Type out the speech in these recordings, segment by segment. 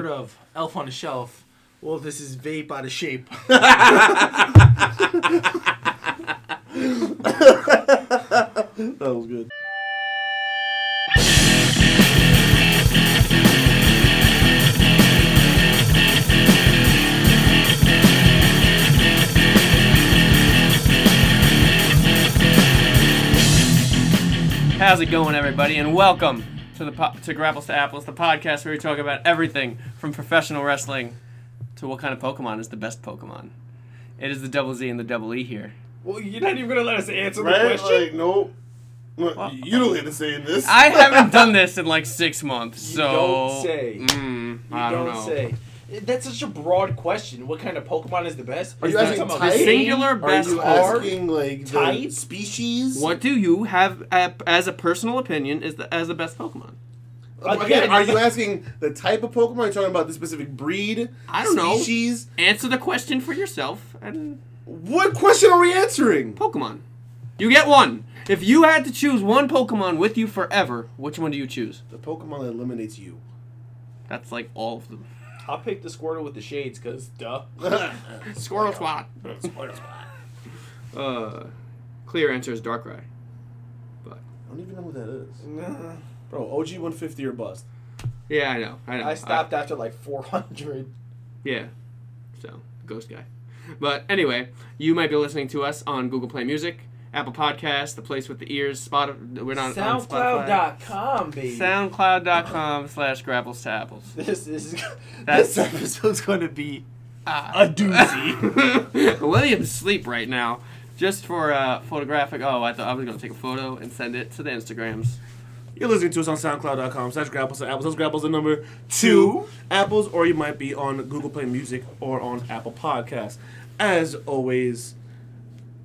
heard of Elf on the Shelf? Well, this is vape out of shape. That was good. How's it going, everybody? And welcome to the po- to Grapples to Apples, the podcast where we talk about everything from professional wrestling to what kind of Pokemon is the best Pokemon. It is the double Z and the double E here. well, you're not even gonna let us answer the question. Like, nope. No, You don't get to say in this. I haven't done this in like six months, You so don't say. Mm, You I don't, don't know. say. That's such a broad question. What kind of Pokemon is the best? Are Is you asking about type? the Singular best Are you asking like the Type? species? What do you have uh, as a personal opinion is the, as the best Pokemon? Again, Again, are you asking the type of Pokemon? Are you talking about the specific breed? I don't know. Species? Answer the question for yourself and What question are we answering? Pokemon. You get one. If you had to choose one Pokemon with you forever, which one do you choose? The Pokemon that eliminates you. That's like all of them. I'll pick the Squirtle with the shades, cause duh. Squirtle Squad. Uh, clear answer is Darkrai. But I don't even know who that is. Bro, OG 150 or bust. yeah, I know. I know. I stopped after like 400. yeah. So ghost guy. But anyway, you might be listening to us on Google Play Music, Apple Podcasts, the place with the ears. Spot. We're not on Spotify. SoundCloud.com, baby. SoundCloud.com slash grapples to apples. This is That's- this episode's going to be Ah. a doozy. William's asleep right now. Just for uh, photographic. Oh, I thought I was gonna take a photo and send it to the Instagrams. You're listening to us on SoundCloud.com slash Grapples to Apples. That's Grapples the number two. Two. Apples, or you might be on Google Play Music or on Apple Podcasts. As always,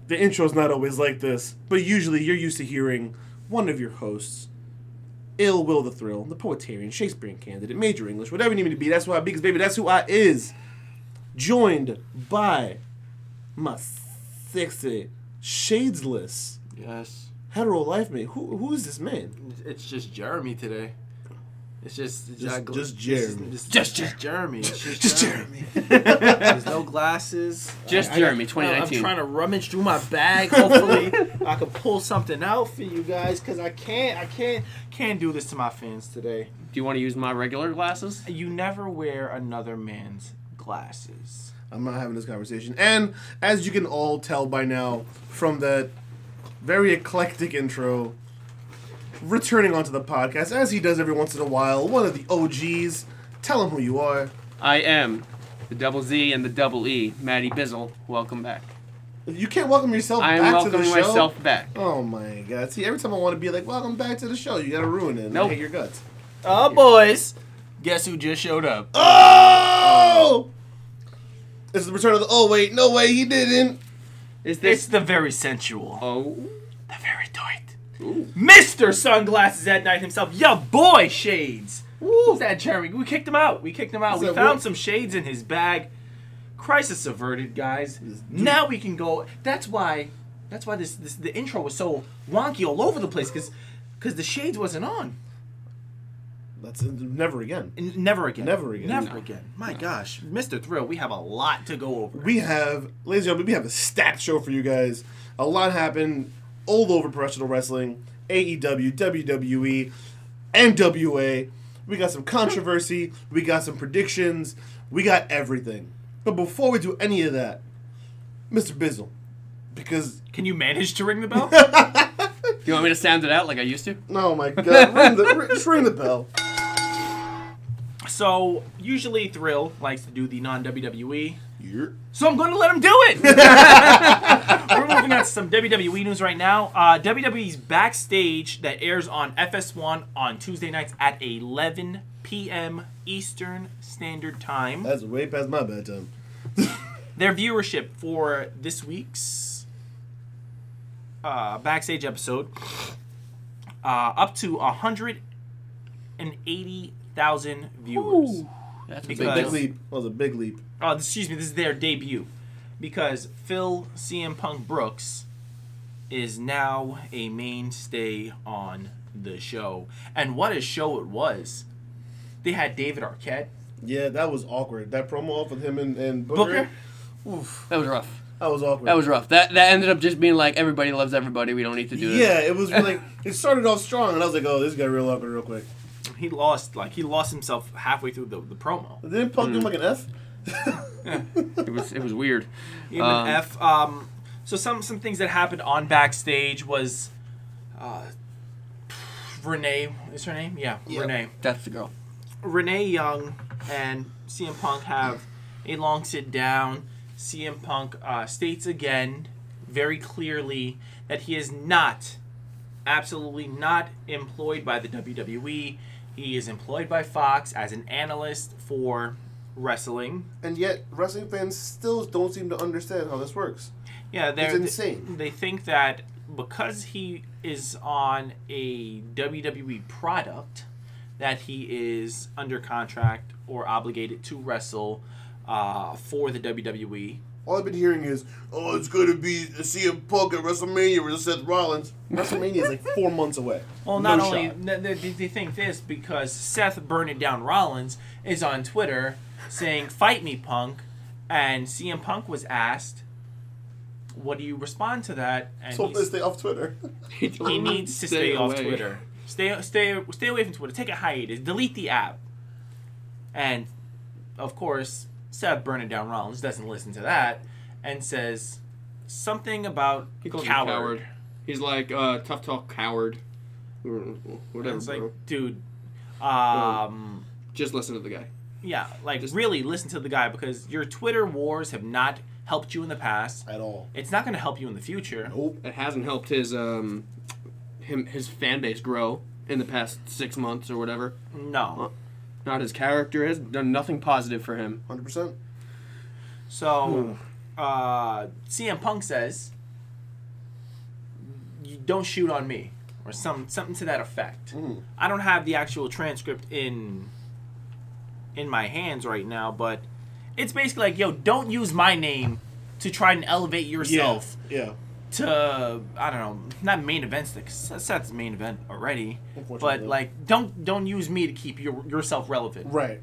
the intro's not always like this, but usually you're used to hearing one of your hosts, Ill Will the Thrill, the Poetarian, Shakespearean candidate, Major English, whatever you need me to be. That's who I be, because baby, that's who I is. Joined by my sexy, shadesless, Yes. hetero life mate. Who, who is this man? it's just Jeremy today. It's just it's Just- gl- just Jeremy. Just, Just just Jeremy. It's just, Just Jeremy. There's no glasses. Just I- I- Jeremy, I'm trying to rummage through my bag. Hopefully, I can pull something out for you guys because I can't. I can't. Can't do this to my fans today. Do you want to use my regular glasses? You never wear another man's glasses. I'm not having this conversation. And as you can all tell by now from that very eclectic intro, returning onto the podcast, as he does every once in a while, one of the OGs. Tell him who you are. I am the double Z and the double E, Maddie Bizzle. Welcome back. You can't welcome yourself I am back to the welcoming myself back. Oh my god. See, every time I want to be like, welcome back to the show, you gotta ruin it. and I Nope. hate your guts. Oh, boys! Guess who just showed up? Oh! This is the return of the. Oh, wait, no way, he didn't. Is It's this? the very sensual, Oh. the very Mr. Sunglasses at Night himself. Ya boy, Shades. Who's that, Jeremy? We kicked him out. We kicked him out. Is We found what- some shades in his bag. Crisis averted, guys. Now we can go. That's why. That's why this, this the intro was so wonky all over the place because because the shades wasn't on. That's never again. Never again. Never again. Never No. again. My gosh, Mr. Thrill, we have a lot to go over. We have, ladies and gentlemen, we have a stacked show for you guys. A lot happened all over professional wrestling, AEW, WWE, NWA. We got some controversy. We got some predictions. We got everything. But before we do any of that, Mr. Bizzle, because Can you manage to ring the bell? Do you want me to sound it out like I used to? oh my god, ring the, ring, just ring the bell. so usually Thrill likes to do the non WWE. You're, So I'm going to let him do it. We're moving on to some WWE news right now. Uh, WWE's backstage that airs on FS1 on Tuesday nights at 11 p.m. Eastern Standard Time. that's way past my bedtime. Their viewership for this week's uh, backstage episode uh, up to 180,000 viewers. That's a Big, big big leap. That was a big leap. Oh, excuse me, this is their debut. Because Phil CM Punk Brooks is now a mainstay on the show. And what a show it was. They had David Arquette, Yeah, that was awkward. That promo off with him and, and Booker. Booker? Oof, That was rough. that was awkward. That was rough. That that ended up just being like everybody loves everybody. We don't need to do this. Yeah, it was like it started off strong, and I was like, "Oh, this got real awkward real quick." He lost like he lost himself halfway through the, the promo. Didn't Punk do mm. him like an F? It was it was weird. Even Um, F. Um, so some some things that happened on backstage was, uh, Renee is her name. Yeah, Yep. Renee. That's the girl. Renee Young and CM Punk have a long sit down. CM Punk uh, states again very clearly that he is not, absolutely not employed by the WWE. He is employed by Fox as an analyst for wrestling. And yet, wrestling fans still don't seem to understand how this works. Yeah, they're, It's insane. They think that because he is on a WWE product, that he is under contract or obligated to wrestle uh, for the WWE. All I've been hearing is, "Oh, it's going to be a CM Punk at WrestleMania with Seth Rollins." WrestleMania is like four months away. Well, No not only shot. th- they, they think this because Seth Burn It Down Rollins is on Twitter saying "Fight me, Punk," and CM Punk was asked, "What do you respond to that?" And So he's- let's stay off Twitter. he needs to stay, off away. Twitter. Stay stay stay away from Twitter. Take a hiatus. Delete the app. And of course, Seth Burning Down Rollins doesn't listen to that and says something about He calls coward. him coward. He's like uh, tough talk coward. Or And Whatever, It's bro. like, dude, um, Just listen to the guy. Yeah, like Just- really listen to the guy because your Twitter wars have not helped you in the past. At all. It's not going to help you in the future. Nope. It hasn't helped his um him his fan base grow in the past six months or whatever. No. Not his character has done nothing positive for him. Hundred percent. So, uh, CM Punk says, "You don't shoot on me," or some something to that effect. Mm. I don't have the actual transcript in in my hands right now, but it's basically like, "Yo, don't use my name to try and elevate yourself Yeah. to I don't know, not main events because Seth's main event already, but like, don't don't use me to keep your yourself relevant." Right.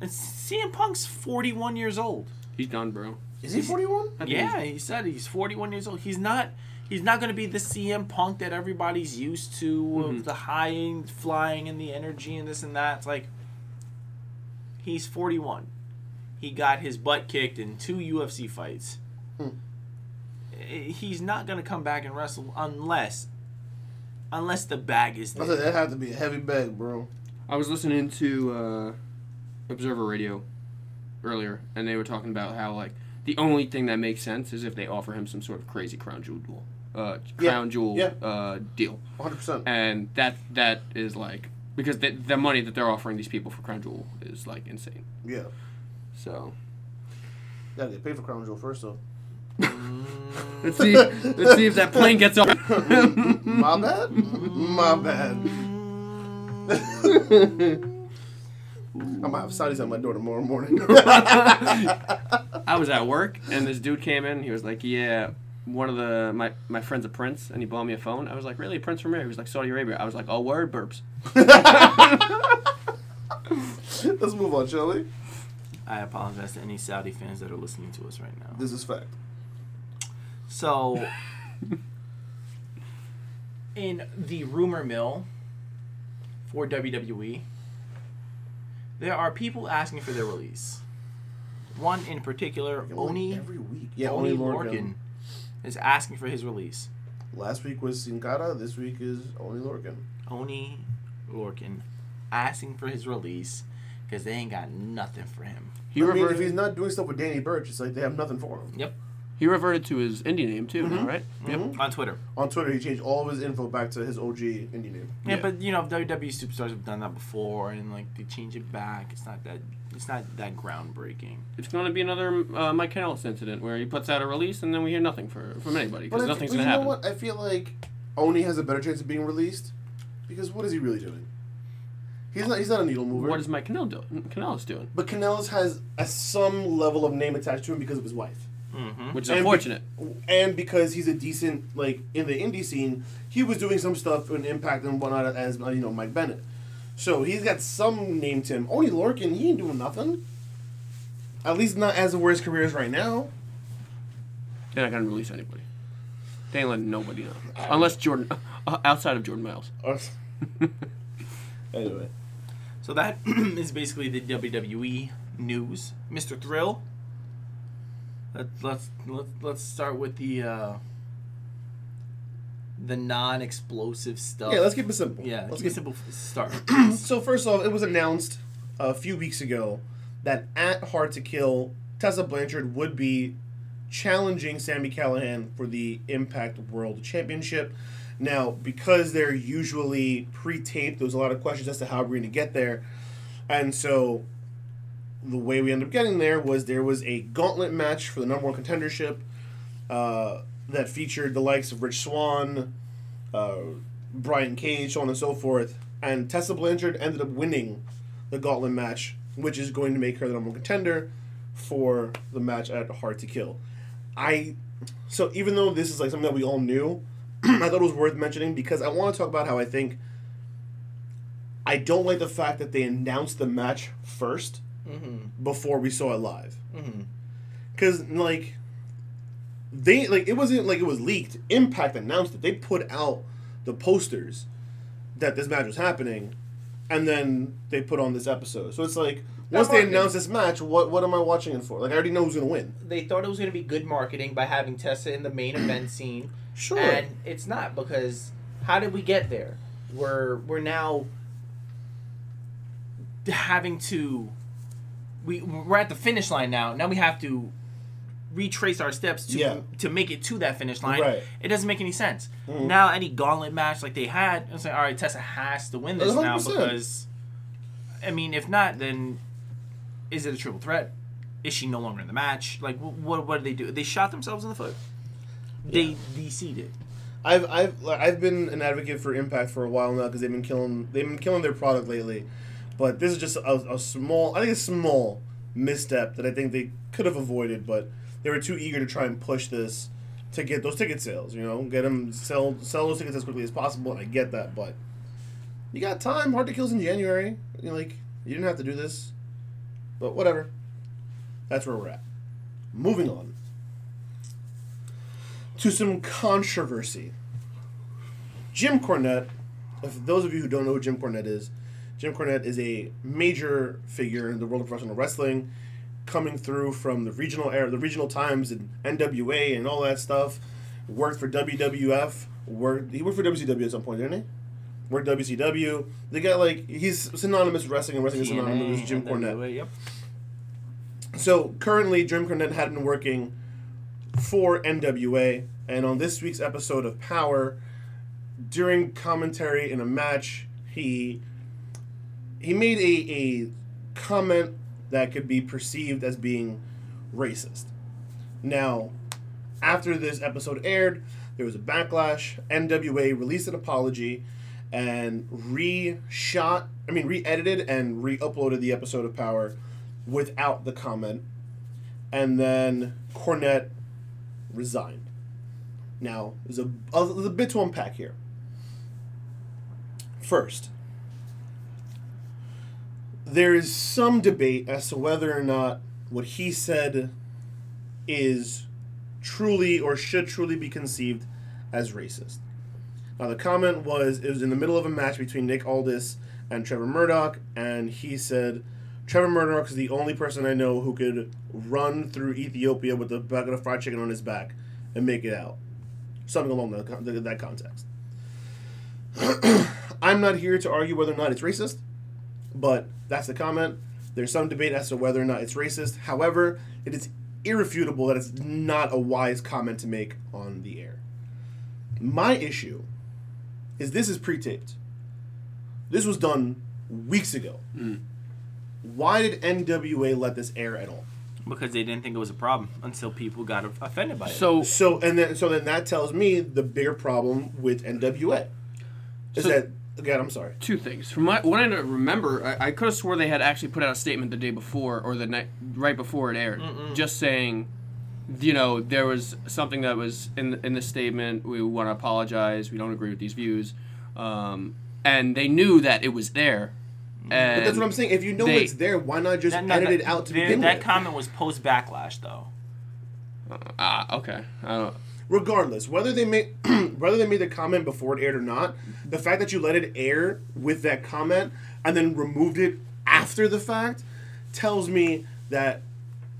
And CM Punk's forty one years old. He's done, bro. Is he forty-one? Yeah, he said he's 41 years old. He's not. He's not going to be the CM Punk that everybody's used to Mhm. of the high flying and the energy and this and that. It's like he's 41. He got his butt kicked in two UFC fights. Hmm. Eh, He's not going to come back and wrestle unless unless the bag is I there. said that had to be a heavy bag, bro. I was listening to uh, Observer Radio earlier, and they were talking about how like the only thing that makes sense is if they offer him some sort of crazy crown jewel duel, uh, Yeah, crown jewel yeah. uh, deal, Hundred percent. and that that is like because the, the money that they're offering these people for crown jewel is like insane. Yeah. So Gotta get paid for Crown Jewel first, though. Mm. let's see let's see if that plane gets up. My bad. My bad. I might have Saudis at my door tomorrow morning. I was at work and this dude came in. He was like, "Yeah, one of the my my friend's a prince," and he bought me a phone. I was like, "Really, a prince from where?" He was like, "Saudi Arabia." I was like, "Oh, word, burps." Let's move on, shall we? I apologize to any Saudi fans that are listening to us right now. This is fact. So, in the rumor mill for WWE, there are people asking for their release. One in particular, Oney, every week. Yeah, Oney Oney Lorcan, Lorcan. Is asking for his release. Last week was Sin Cara. This week is Oney Lorcan. Oney Lorcan asking for his release because they ain't got nothing for him. He I mean, if he's not doing stuff with Danny Burch, it's like they have nothing for him. Yep, he reverted to his indie name too, now, Mhm. right? Mhm. on Twitter. On Twitter, he changed all of his info back to his OG indie name. Yeah, Yeah. but you know WWE superstars have done that before, and like they change it back. It's not that. It's not that groundbreaking. It's going to be another uh, Mike Kanellis incident where he puts out a release and then we hear nothing for, from anybody because nothing's going to happen. you happen. know what? I feel like Oney has a better chance of being released because what is he really doing? He's not. He's not a needle mover. What is Mike Kanell do- Kanellis doing? but Kanellis has a, some level of name attached to him because of his wife, Mm-hmm. Which is And be- unfortunate. and because he's a decent like in the indie scene. He was doing some stuff in Impact and whatnot as uh, you know Mike Bennett. So he's got some name to him. Oney Lorcan, he ain't doing nothing. At least not as of where his career is right now. They're not gonna release anybody. They ain't letting nobody know, unless Jordan, uh, outside of Jordan Myles. anyway. So that is basically the WWE news, Mr. Thrill. Let, let's let's let's start with the uh, the non-explosive stuff. Yeah, let's keep it simple. yeah. let's keep get simple start. So first off, it was announced a few weeks ago that at Hard to Kill, Tessa Blanchard would be challenging Sami Callihan for the Impact World Championship. Now, because they're usually pre-taped, there was a lot of questions as to how we're going to get there, and so the way we ended up getting there was there was a gauntlet match for the number one contendership uh, that featured the likes of Rich Swann, uh, Brian Cage, so on and so forth. And Tessa Blanchard ended up winning the gauntlet match, which is going to make her the number one contender for the match at Hard to Kill. I so even though this is like something that we all knew, I thought it was worth mentioning because I want to talk about how I think I don't like the fact that they announced the match 1st before we saw it live. Because like they like it wasn't like it was leaked. Impact announced it. They put out the posters that this match was happening, and then they put on this episode. So it's like once they announce this match, what what am I watching it for? Like I already know who's gonna win. They thought it was to be good marketing by having Tessa in the main event scene, Sure. and it's not because how did we get there? We're we're now having to we we're at the finish line now. Now we have to retrace our steps to Yeah. to make it to that finish line. Right. It doesn't make any sense. Mm-hmm. Now any gauntlet match like they had, it's like all right, Tessa has to win this now 100%. because I mean, if not, then is it a triple threat? Is she no longer in the match? Like, what what did they do? They shot themselves in the foot. They DC did. I've I've I've been an advocate for Impact for a while now because they've been killing they've been killing their product lately, but this is just a, a small I think a small misstep that I think they could have avoided, but they were too eager to try and push this to get those ticket sales. You know, get them sell sell those tickets as quickly as possible. And I get that, but you got time. Hard to kills in January. You know, like you didn't have to do this, but whatever. That's where we're at. Moving on to some controversy. Jim Cornette, if those of you who don't know who Jim Cornette is, Jim Cornette is a major figure in the world of professional wrestling, coming through from the regional era, the regional times and NWA and all that stuff. Worked for WWF. Worked he worked for WCW at some point, didn't he? Worked WCW. They got like he's synonymous wrestling and wrestling is synonymous with Jim Cornette. Yep. So currently, Jim Cornette had been working for NWA, and on this week's episode of Power, during commentary in a match, he he made a, a comment that could be perceived as being racist. Now, after this episode aired, there was a backlash. NWA released an apology and re-shot, I mean, re-edited and re-uploaded the episode of Power without the comment. And then Cornette resigned. Now, there's a, a, a bit to unpack here. First, there is some debate as to whether or not what he said is truly or should truly be conceived as racist. Now, the comment was it was in the middle of a match between Nick Aldis and Trevor Murdoch, and he said, Trevor Murdoch is the only person I know who could run through Ethiopia with a bucket of fried chicken on his back and make it out. Something along that, that context. I'm not here to argue whether or not it's racist, but that's the comment. There's some debate as to whether or not it's racist. However, it is irrefutable that it's not a wise comment to make on the air. My issue is this is pre-taped. This was done weeks ago. Mm. Why did NWA let this air at all? Because they didn't think it was a problem until people got offended by it. So So and then so then that tells me the bigger problem with NWA is So- that again I'm sorry. two things. From my, what I remember, I, I could have swore they had actually put out a statement the day before or the night right before it aired, just saying, you know, there was something that was in the, in the statement. We want to apologize. We don't agree with these views, um, and they knew that it was there. And But that's what I'm saying. If you know they- it's there, why not just That, no, edit that- it out to there- begin that with? comment was post backlash though. Ah, okay. I don't. Regardless, whether they made whether they made the comment before it aired or not, the fact that you let it air with that comment and then removed it after the fact tells me that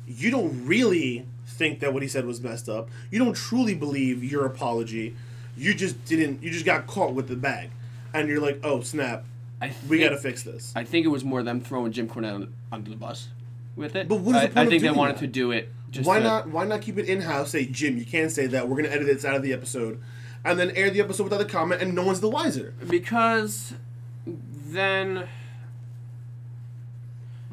you don't really think that what he said was messed up. You don't truly believe your apology. You just didn't. You just got caught with the bag, and you're like, "Oh snap, I we got to fix this." I think it was more them throwing Jim Cornette on, under the bus with it. But what is the I, point I of think they wanted that? to do it just why to- not? Why not keep it in house? Say, Jim, you can't say that. We're gonna edit this out of the episode, and then air the episode without the comment, and no one's the wiser. because then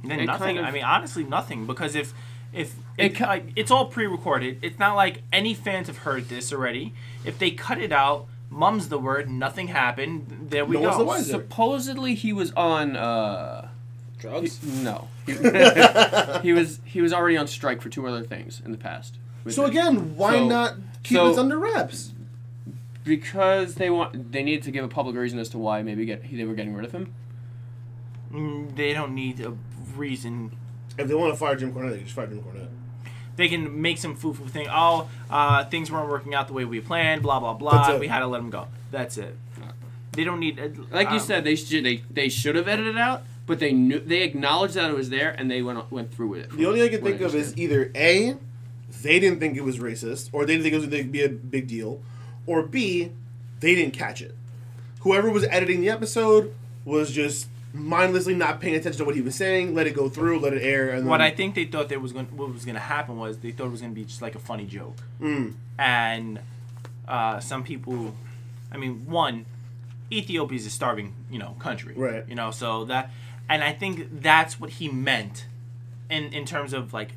then nothing. kind of- I mean, honestly, nothing. Because if if It it, like, it's all pre-recorded, it's not like any fans have heard this already. If they cut it out, mum's the word, nothing happened. There we No one's the go. wiser. supposedly he was on. uh Drugs. No, he, he was he was already on strike for two other things in the past. So it. again, why So- not keep so- this under wraps? because they want they needed to give a public reason as to why maybe get they were getting rid of him. Mm, They don't need a reason. If they want to fire Jim Cornette, they just fire Jim Cornette. They can make some foo-foo thing. Oh, uh, things weren't working out the way we planned. Blah blah That's blah. it. We had to let them go. That's it. They don't need. uh, Like you um, said, they should they they should have edited out, but they knew they acknowledged that it was there and they went went through with it. The only thing I can What think of is either A, they didn't think it was racist, or they didn't think it was going to be a big deal, or B, they didn't catch it. Whoever was editing the episode was just mindlessly not paying attention to what he was saying, let it go through, let it air, and then, What I think they thought there was going, what was going to happen was they thought it was going to be just like a funny joke, Mm. and uh, some people, I mean, one, Ethiopia is a starving, you know, country, Right. You know, so that, and I think that's what he meant, in in terms of like,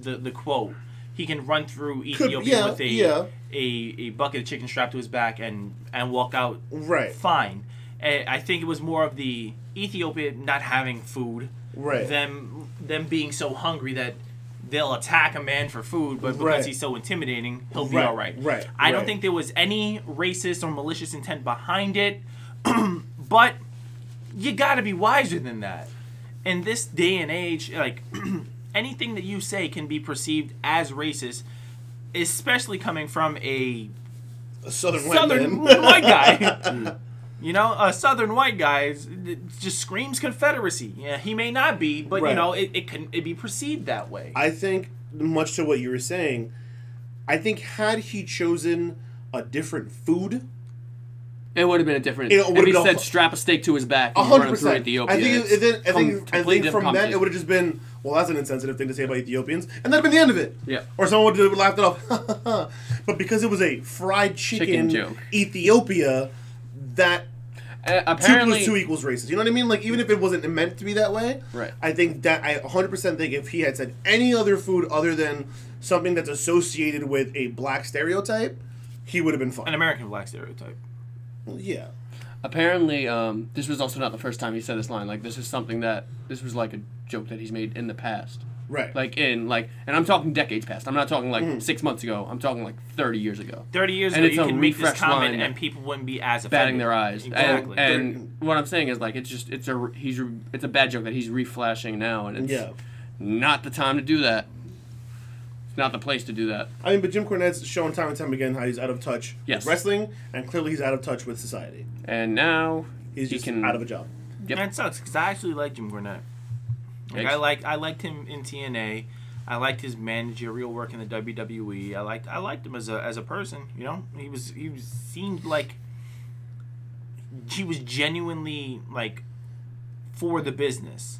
the the quote. He can run through Ethiopia yeah, with a, yeah. a a bucket of chicken strapped to his back and and walk out right, fine. Eh, I think it was more of the Ethiopia not having food, right. them them being so hungry that they'll attack a man for food, but because Right. he's so intimidating, he'll be Right, all right. right, I don't think there was any racist or malicious intent behind it, but you got to be wiser than that. In this day and age, like anything that you say can be perceived as racist, especially coming from a a southern white southern man. white guy. you know, a southern white guy is, just screams Confederacy. Yeah, he may not be, but you know, it, it can it be perceived that way. I think, much to what you were saying, I think had he chosen a different food, It would have been a different. It if would've he been a said hu- strap a stake to his back a and hundred run him through percent. Ethiopia. I think, it's it, then, I com- think, I think from different that it would have just been, well, that's an insensitive thing to say about Ethiopians, and that'd been the end of it. Yeah. Or someone would have laughed it off. but because it was a fried chicken, Chicken joke. Ethiopia, that Uh, two apparently, plus two equals racist. You know what I mean? Like even if it wasn't meant to be that way, Right. I think that I 100% think if he had said any other food other than something that's associated with a black stereotype, he would have been fine. An American black stereotype. Well, yeah. apparently, um, this was also not the first time he said this line. Like this is something that this was like a joke that he's made in the past. Right. Like in like, and I'm talking decades past. I'm not talking like Mm-hmm. six months ago. I'm talking like 30 years ago. Thirty years And ago, it's you a can make this refresh comment line and people wouldn't be as offended. batting their eyes. Exactly. And, and what I'm saying is like it's just it's a he's it's a bad joke that he's reflashing now, and it's Yeah. not the time to do that. It's not the place to do that. I mean, but Jim Cornette's shown time and time again how he's out of touch Yes. with wrestling, and clearly he's out of touch with society. And now He's he just can out of a job. Yep. And it sucks because I actually like Jim Cornette. Like I like I liked him in TNA. I liked his managerial work in the WWE. I liked I liked him as a as a person. You know, he was he was, seemed like he was genuinely like for the business.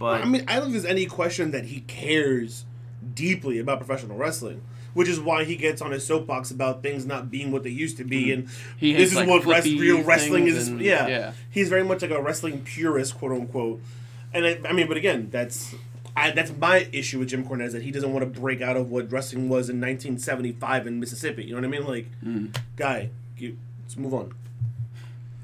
But I mean, I don't think there's any question that he cares deeply about professional wrestling, which is why he gets on his soapbox about things not being what they used to be, and Mm-hmm. He this is like, what real wrestling is. and- yeah. yeah. he's very much like a wrestling purist, quote unquote. And I, I mean, but again, that's I, that's my issue with Jim Cornette is that he doesn't want to break out of what wrestling was in 1975 in Mississippi. You know what I mean? Like, Mm. guy, you, let's move on.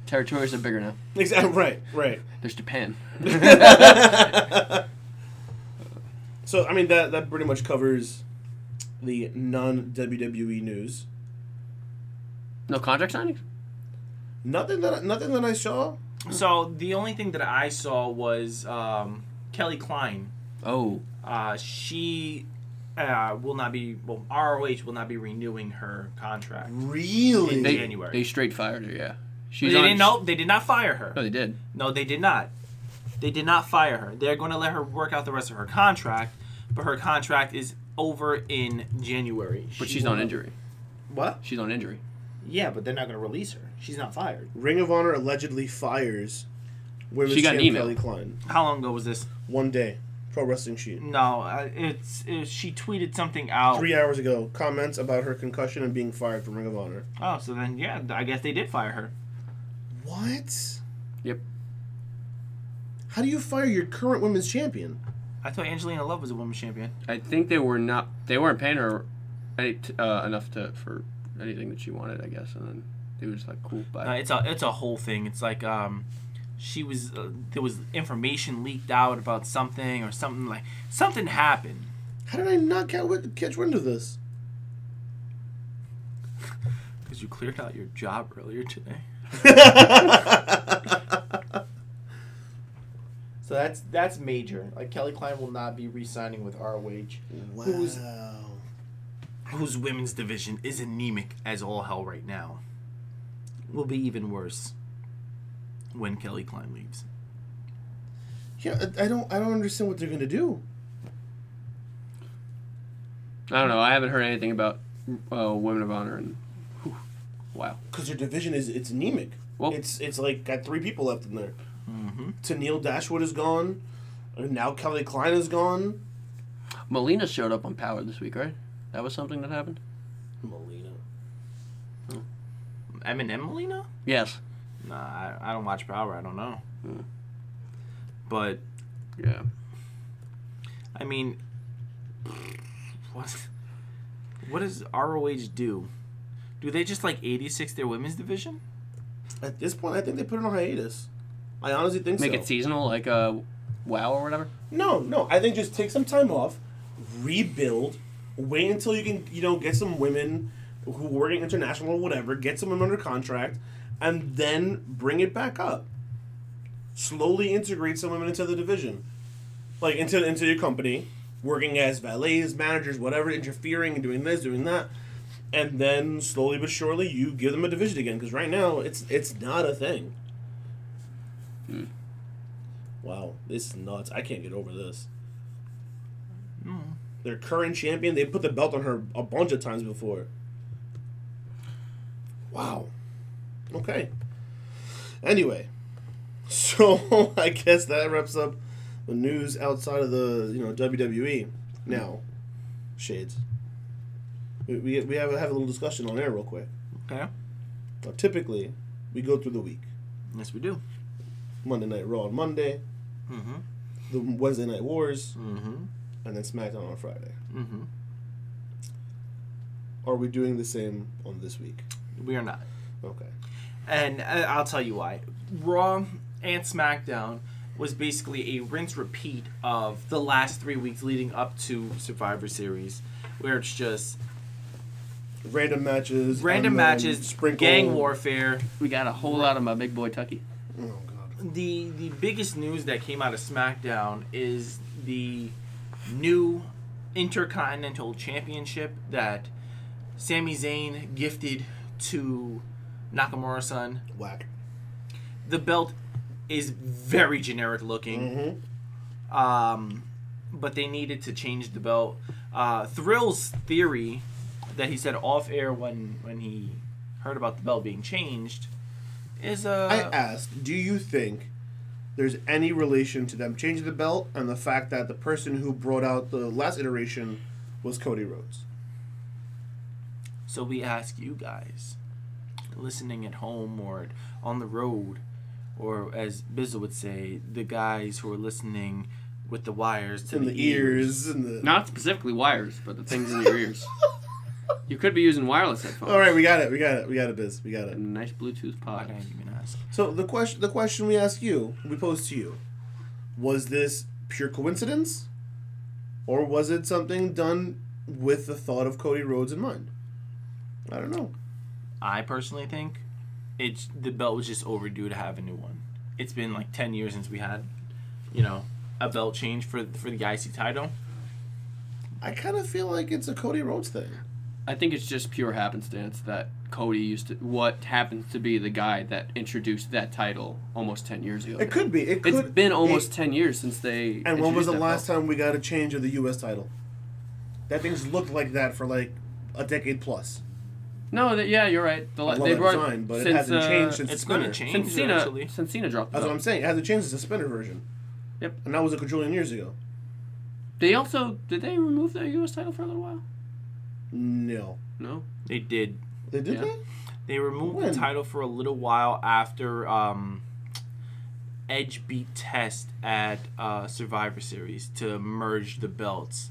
territories are bigger now. Exactly right, right. There's Japan. So I mean that that pretty much covers the non WWE news. No contract signings. Nothing that nothing that I saw. So the only thing that I saw was um, Kelly Klein. Oh, Uh, she uh, will not be. Well, ROH will not be renewing her contract. Really? In they, January. they straight fired her. Yeah, She's They she's didn't on. know. They did not fire her. No, they did. No, they did not. They did not fire her. They're going to let her work out the rest of her contract, but her contract is over in January. But She she's on not- injury. What? She's on injury. Yeah, but they're not going to release her. She's not fired. Ring of Honor allegedly fires women's She got an champ email. Kelly Klein. How long ago was this? One day. Pro Wrestling Sheet. No, uh, it's, it, she tweeted something out. Three hours ago, comments about her concussion and being fired from Ring of Honor. Oh, so then yeah, I guess they did fire her. What? Yep. How do you fire your current women's champion? I thought Angelina Love was a women's champion. I think they were not. They weren't paying her any, t- uh, enough to for anything that she wanted. I guess, and then they were just like, "Cool, bye." Uh, it's a it's a whole thing. It's like um, she was uh, there was information leaked out about something or something like something happened. How did I not catch, catch wind of this? Because you cleared out your job earlier today. So that's that's major. Like Kelly Klein will not be re-signing with ROH. Wow. Who's- Whose women's division is anemic as all hell right now. Will be even worse when Kelly Klein leaves. Yeah, I I don't. I don't understand what they're gonna do. I don't know. I haven't heard anything about uh, Women of Honor, and whew, wow. Because their division is it's anemic. Well- it's it's like got three people left in there. Mm-hmm. Tennille Dashwood is gone. And now Kelly Klein is gone. Melina showed up on Power this week, right? That was something that happened. Melina. Eminem Molina? Yes. Nah, I, I don't watch Power. I don't know. Hmm. But Yeah. I mean, what what does ROH do? Do they just like 86 their women's division? At this point, I think they put it on hiatus. I honestly think so. Make so. it seasonal, like uh, WoW or whatever. No, no. I think just take some time off, rebuild, wait until you can, you know, get some women who are working international or whatever, get some women under contract, and then bring it back up. Slowly integrate some women into the division, like into into your company, working as valets, managers, whatever, interfering and doing this, doing that, and then slowly but surely you give them a division again. Because right now it's it's not a thing. Mm. Wow, this is nuts. I can't get over this. Their current champion, they put the belt on her a bunch of times before. Wow. Okay. Anyway, so I guess that wraps up the news outside of the you know WWE. Now, shades. We, we, we have have a little discussion on air real quick. Okay. Now, typically, we go through the week. Yes, we do. Monday Night Raw on Monday, Mm-hmm. the Wednesday Night Wars, Mm-hmm. and then SmackDown on Friday. Mm-hmm. Are we doing the same on this week? We are not. Okay. And uh, I'll tell you why. Raw and SmackDown was basically a rinse repeat of the last three weeks leading up to Survivor Series, where it's just Random matches. random matches, sprinkle- gang warfare. We got a whole lot of my big boy Tucky. Oh. The the biggest news that came out of SmackDown is the new Intercontinental Championship that Sami Zayn gifted to Nakamura-san. Whack. The belt is very generic looking. Mm-hmm. Um, but they needed to change the belt. Uh, Thrill's theory that he said off air when when he heard about the belt being changed is uh I asked, do you think there's any relation to them changing the belt and the fact that the person who brought out the last iteration was Cody Rhodes? so we ask you guys listening at home or on the road or as Bizzle would say the guys who are listening with the wires to In the ears and the. Not specifically wires, but the things in your ears. You could be using wireless headphones. All right, we got it. We got it. We got it, Biz. We got it. A nice Bluetooth I pod. didn't even ask. So the question, the question we ask you, we pose to you, was this pure coincidence, or was it something done with the thought of Cody Rhodes in mind? I don't know. I personally think it's the belt was just overdue to have a new one. it's been like ten years since we had, you know, a belt change for for the IC title. I kind of feel like it's a Cody Rhodes thing. I think it's just pure happenstance that Cody used to. What happens to be the guy that introduced that title almost ten years ago? It could be. It could. It's been almost it- ten years since they. and when was the last belt. time we got a change of the U.S. title? That thing's looked like that for like a decade plus. No, that, yeah, you're right. The, I love they that brought design, but it hasn't uh, changed since It's going to spinner. change since Cena. eventually. Since Cena dropped. That's the what I'm saying. It hasn't changed since the spinner version. Yep. And that was a quadrillion years ago. They also did they remove the U.S. title for a little while? No. No. They did. They did Yeah. that? They removed When? the title for a little while after um, Edge beat Test at uh, Survivor Series to merge the belts.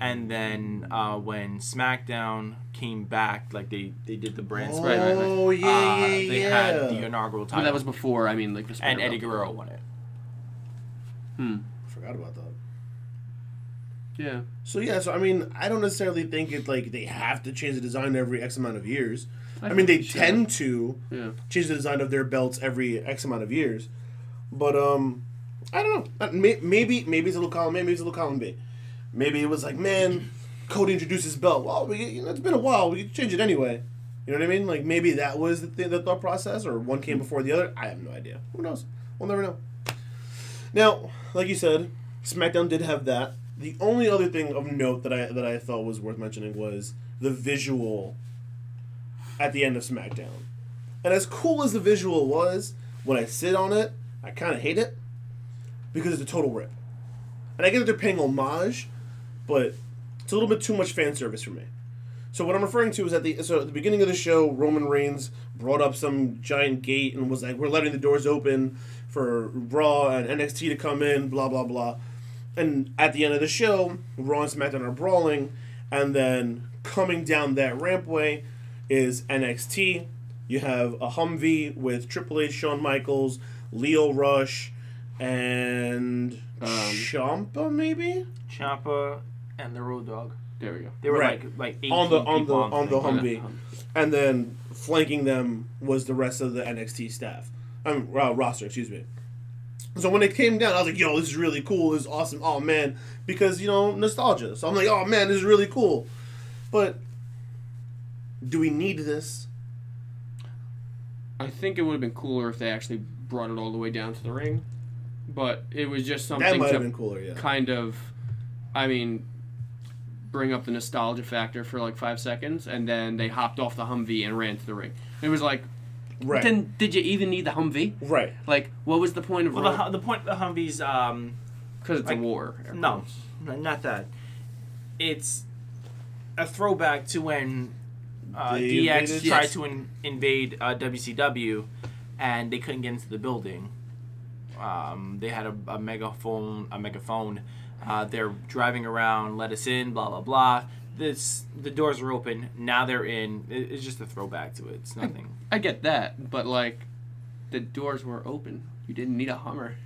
And then uh, when SmackDown came back, like they, they did the brand Oh, split, right, right. yeah, uh, yeah, they yeah. had the inaugural But title. that was before. I mean, like the and Eddie. Guerrero won it. Hmm. Forgot about that. Yeah. So yeah, so I mean, I don't necessarily think it's like they have to change the design every X amount of years. I, mean, think they tend to Yeah. change the design of their belts every X amount of years, but um, I don't know. Uh, Maybe maybe it's a little column A, maybe it's a little column B. Maybe it was like, man, Cody introduced his belt. Well, we, you know, it's been a while. We can change it anyway. You know what I mean? Like maybe that was the, th- the thought process, or one came before the other. I have no idea. Who knows? We'll never know. Now, like you said, SmackDown did have that. The only other thing of note that I that I thought was worth mentioning was the visual at the end of SmackDown. And as cool as the visual was, when I sit on it, I kind of hate it because it's a total rip. And I get that they're paying homage, but it's a little bit too much fan service for me. So what I'm referring to is at the so at the beginning of the show, Roman Reigns brought up some giant gate and was like, "We're letting the doors open for Raw and NXT to come in." Blah blah blah. And at the end of the show, Raw and SmackDown are brawling, and then coming down that rampway is NXT. You have a Humvee with Triple H, Shawn Michaels, Lio Rush, and Um, Ciampa maybe Ciampa and the Road Dog. There we go. They were Right. like like 18 on the on the people on the thing. Humvee, and then flanking them was the rest of the NXT staff. I'm uh, roster, excuse me. So when it came down, I was like, "Yo, this is really cool. This is awesome. Oh man!" Because you know nostalgia. So I'm like, "Oh man, this is really cool." But do we need this? I think it would have been cooler if they actually brought it all the way down to the ring, but it was just something to cooler. Yeah. kind of, I mean, bring up the nostalgia factor for like five seconds, and then they hopped off the Humvee and ran to the ring. It was like, Right. then did you even need the Humvee? right. Like, what was the point of? Well, the, Hum- the point of the Humvees, um, Because it's like- a war. air no, not that. It's a throwback to when uh, DX invaded- tried yes. to in- invade uh, WCW, and they couldn't get into the building. Um, they had a, a megaphone. A megaphone. Uh, they're driving around. Let us in. Blah blah blah. This the doors are open. Now they're in. It, it's just a throwback to it. It's nothing. I get that, but like, the doors were open. You didn't need a Hummer.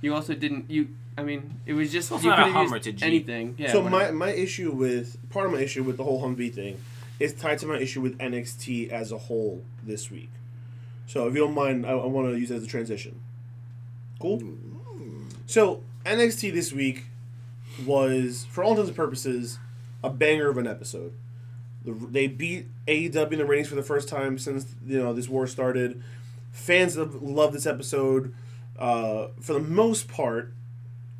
You also didn't. You. I mean, it was just It's you not a could have Hummer, used it's a Jeep. anything. Yeah. so whatever. my my issue with part of my issue with the whole Humvee thing is tied to my issue with NXT as a whole this week. So if you don't mind, I, I want to use it as a transition. Cool. So NXT this week was, for all intents and purposes, a banger of an episode. The, they beat AEW in the ratings for the first time since you know this war started. Fans have loved this episode. Uh, for the most part,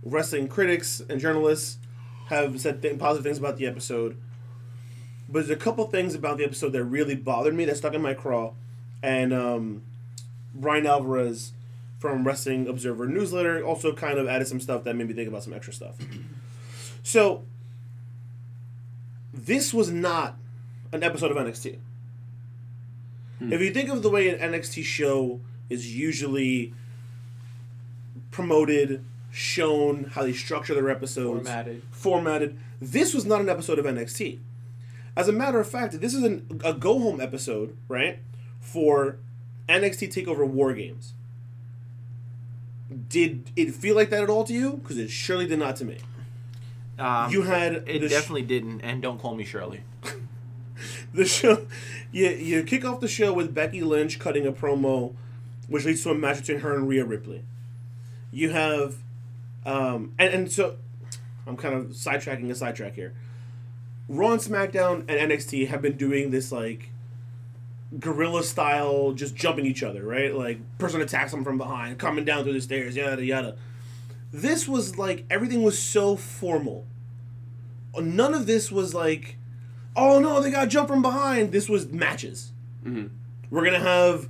wrestling critics and journalists have said th- positive things about the episode. But there's a couple things about the episode that really bothered me that stuck in my craw. And um, Bryan Alvarez from Wrestling Observer newsletter also kind of added some stuff that made me think about some extra stuff. So, this was not an episode of NXT. If you think of the way an NXT show is usually promoted, shown, how they structure their episodes, Formatted. formatted. This was not an episode of NXT. As a matter of fact, this is an, a go home episode, right? For NXT Takeover War Games. Did it feel like that at all to you? Because it surely did not to me. Um, You had it sh- definitely didn't, and don't call me Shirley. the show you, you kick off the show with Becky Lynch cutting a promo which leads to a match between her and Rhea Ripley. You have, um, and, and so I'm kind of sidetracking a sidetrack here. Raw and SmackDown and NXT have been doing this like guerrilla style, just jumping each other, right? Like person attacks them from behind, coming down through the stairs, yada yada. This was like everything was so formal. None of this was like, oh no, they got jump from behind. This was matches. We're gonna have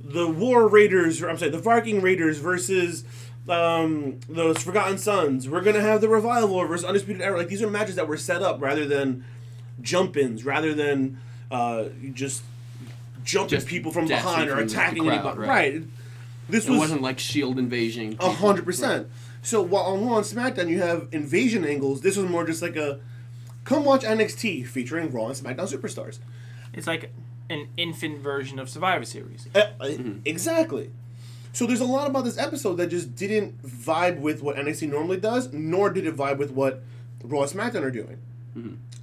the War Raiders, or I'm sorry, the Viking Raiders versus um, those Forgotten Sons. We're gonna have the Revival versus Undisputed Era. Like these are matches that were set up rather than jump ins, rather than uh, just jumping Just people from behind or attacking crowd, anybody. right. Right. This It was wasn't like Shield invasion. a hundred percent. So while on Raw and SmackDown you have invasion angles, this was more just like a come watch NXT featuring Raw and SmackDown superstars. It's like an infant version of Survivor Series. Uh, uh, Exactly. So there's a lot about this episode that just didn't vibe with what NXT normally does, nor did it vibe with what Raw and SmackDown are doing.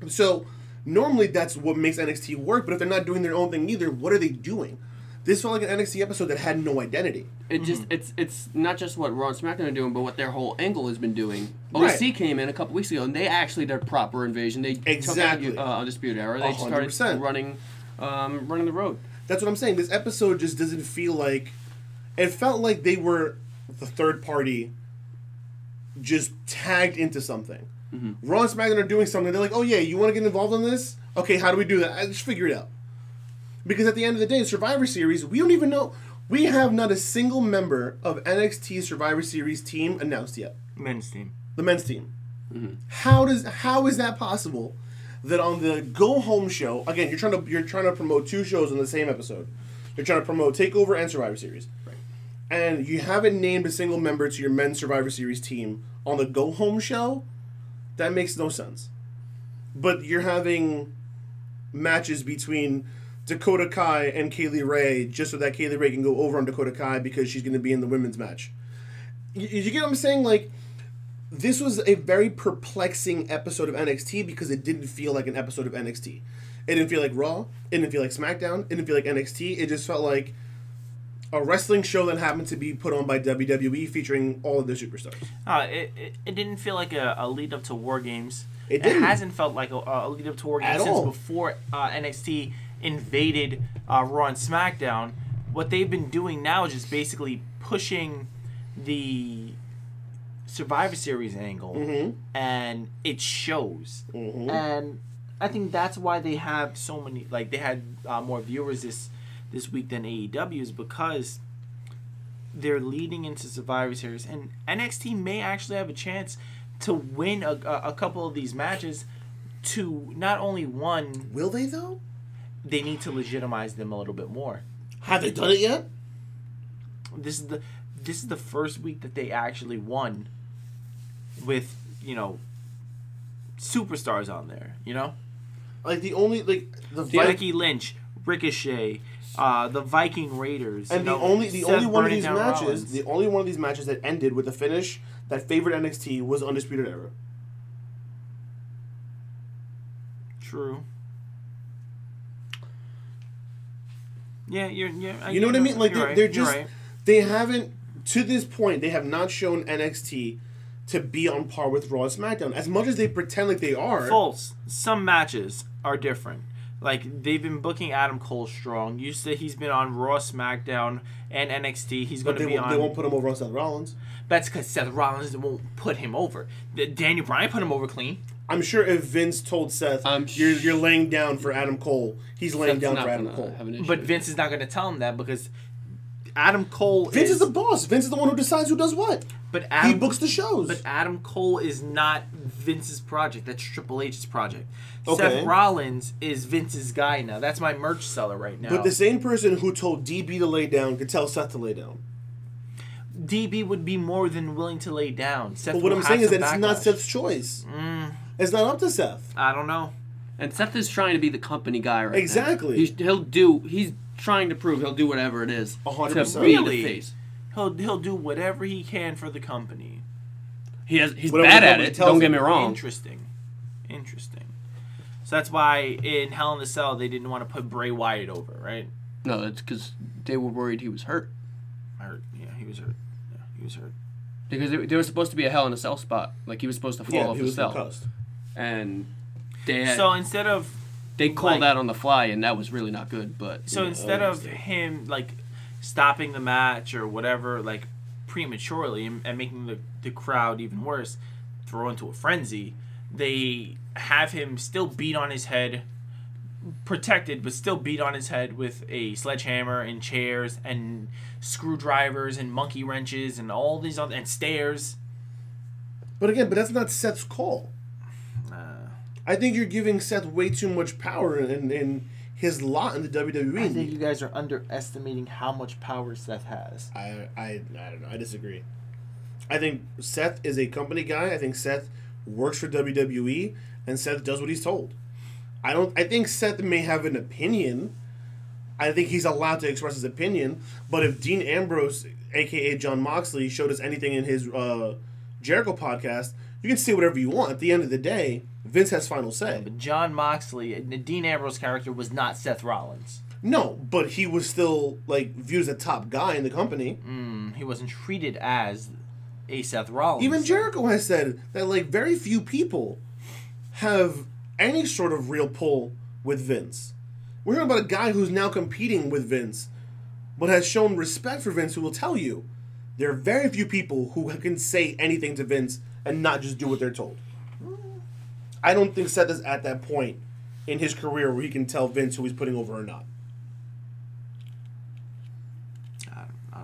So normally that's what makes NXT work, but if they're not doing their own thing either, what are they doing? This felt like an NXT episode that had no identity. It just Mm-hmm. it's it's not just what Raw and SmackDown are doing, but what their whole angle has been doing. Right. OC came in a couple weeks ago, and they actually did proper invasion. They Exactly. took out uh, Undisputed Era. They A hundred started running, um, running the road. That's what I'm saying. This episode just doesn't feel like it felt like they were the third party just tagged into something. Raw and SmackDown are doing something. They're like, oh yeah, you want to get involved in this? Okay, how do we do that? I just figure it out. Because at the end of the day, Survivor Series, we don't even know. We have not a single member of NXT Survivor Series team announced yet. Men's team. The men's team. Mm-hmm. How does how is that possible? That on the go home show again, you're trying to you're trying to promote two shows in the same episode. You're trying to promote Takeover and Survivor Series, Right. and you haven't named a single member to your men's Survivor Series team on the go home show. That makes no sense. But you're having matches between Dakota Kai and Kay Lee Ray just so that Kay Lee Ray can go over on Dakota Kai because she's going to be in the women's match. You, you get what I'm saying? Like, this was a very perplexing episode of NXT because it didn't feel like an episode of NXT. It didn't feel like Raw. It didn't feel like SmackDown. It didn't feel like NXT. It just felt like a wrestling show that happened to be put on by WWE featuring all of the superstars. Uh, it, it, it didn't feel like a, a lead up to War Games. It didn't. hasn't felt like a, a lead up to War Games At since all. before uh, NXT invaded uh, Raw and SmackDown. What they've been doing now is just basically pushing the Survivor Series angle, Mhm. and it shows. Mhm. And I think that's why they have so many. Like they had uh, more viewers this this week than AEW is because they're leading into Survivor Series, and NXT may actually have a chance to win a, a, a couple of these matches. To not only one, Will they, though? They need to legitimize them a little bit more. Have they done it yet? This is the this is the first week that they actually won with you know superstars on there. You know, Like, the only, like, the Vi- Lynch, Ricochet, uh, the Viking Raiders, And the know, only the only one of these matches, Rollins. the only one of these matches that ended with a finish that favored NXT was Undisputed Era. True. Yeah, you're. you're You know what I mean? Like they're, right, they're just right. they haven't to this point they have not shown NXT to be on par with Raw and SmackDown as much as they pretend like they are. false. Some matches are different. Like they've been booking Adam Cole strong. You said he's been on Raw, SmackDown, and NXT. He's going to be on. they won't put him over on Seth Rollins. That's because Seth Rollins won't put him over. Daniel Bryan put him over clean. I'm sure if Vince told Seth, I'm "You're you're laying down for Adam Cole," he's laying Seth's down for Adam Cole. have an issue. But Vince is not going to tell him that because Adam Cole. Vince is, is the boss. Vince is the one who decides who does what. But Adam, He books the shows. But Adam Cole is not Vince's project. That's Triple H's project. Okay. Seth Rollins is Vince's guy now. That's my merch seller right now. But the same person who told DB to lay down could tell Seth to lay down. DB would be more than willing to lay down. Seth But what I'm saying is some that it's not. Seth's choice. Mm, It's not up to Seth. I don't know. And Seth is trying to be the company guy right now. Exactly. He's, he'll do. He's trying to prove he'll do whatever it is A hundred to percent. be Really? the face. He'll he'll do whatever he can for the company. He has. He's Whatever bad the at company it. tells Don't get him. me wrong. Interesting. Interesting. So that's why in Hell in the Cell they didn't want to put Bray Wyatt over, right? No, it's because they were worried he was hurt. hurt. Yeah, he was hurt. Yeah, he was hurt. because there there was supposed to be a Hell in a Cell spot. Like he was supposed to fall Yeah, off he the was cell, concussed. And they had, So instead of they called like- that on the fly, and that was really not good. But so Yeah, instead of understand. him like stopping the match or whatever like prematurely and, and making the, the crowd even worse throw into a frenzy they have him still beat on his head protected but still beat on his head with a sledgehammer and chairs and screwdrivers and monkey wrenches and all these other and stairs But again, but that's not Seth's call. I think you're giving Seth way too much power in, in his lot in the WWE. I think you guys are underestimating how much power Seth has. I, I, I don't know. I disagree. I think Seth is a company guy. I think Seth works for WWE, and Seth does what he's told. I don't. I think Seth may have an opinion. I think he's allowed to express his opinion. But if Dean Ambrose, aka Jon Moxley, showed us anything in his uh, Jericho podcast, you can say whatever you want. At the end of the day, Vince has final say. but jon moxley Dean ambrose character was not seth rollins No, but he was still like viewed as a top guy in the company. mm, he wasn't treated as a seth rollins Even Jericho has said that like very few people have any sort of real pull with Vince. We're talking about a guy who's now competing with Vince, but has shown respect for Vince. Who will tell you there are very few people who can say anything to Vince and not just do what they're told. I don't think Seth is at that point in his career where he can tell Vince who he's putting over or not.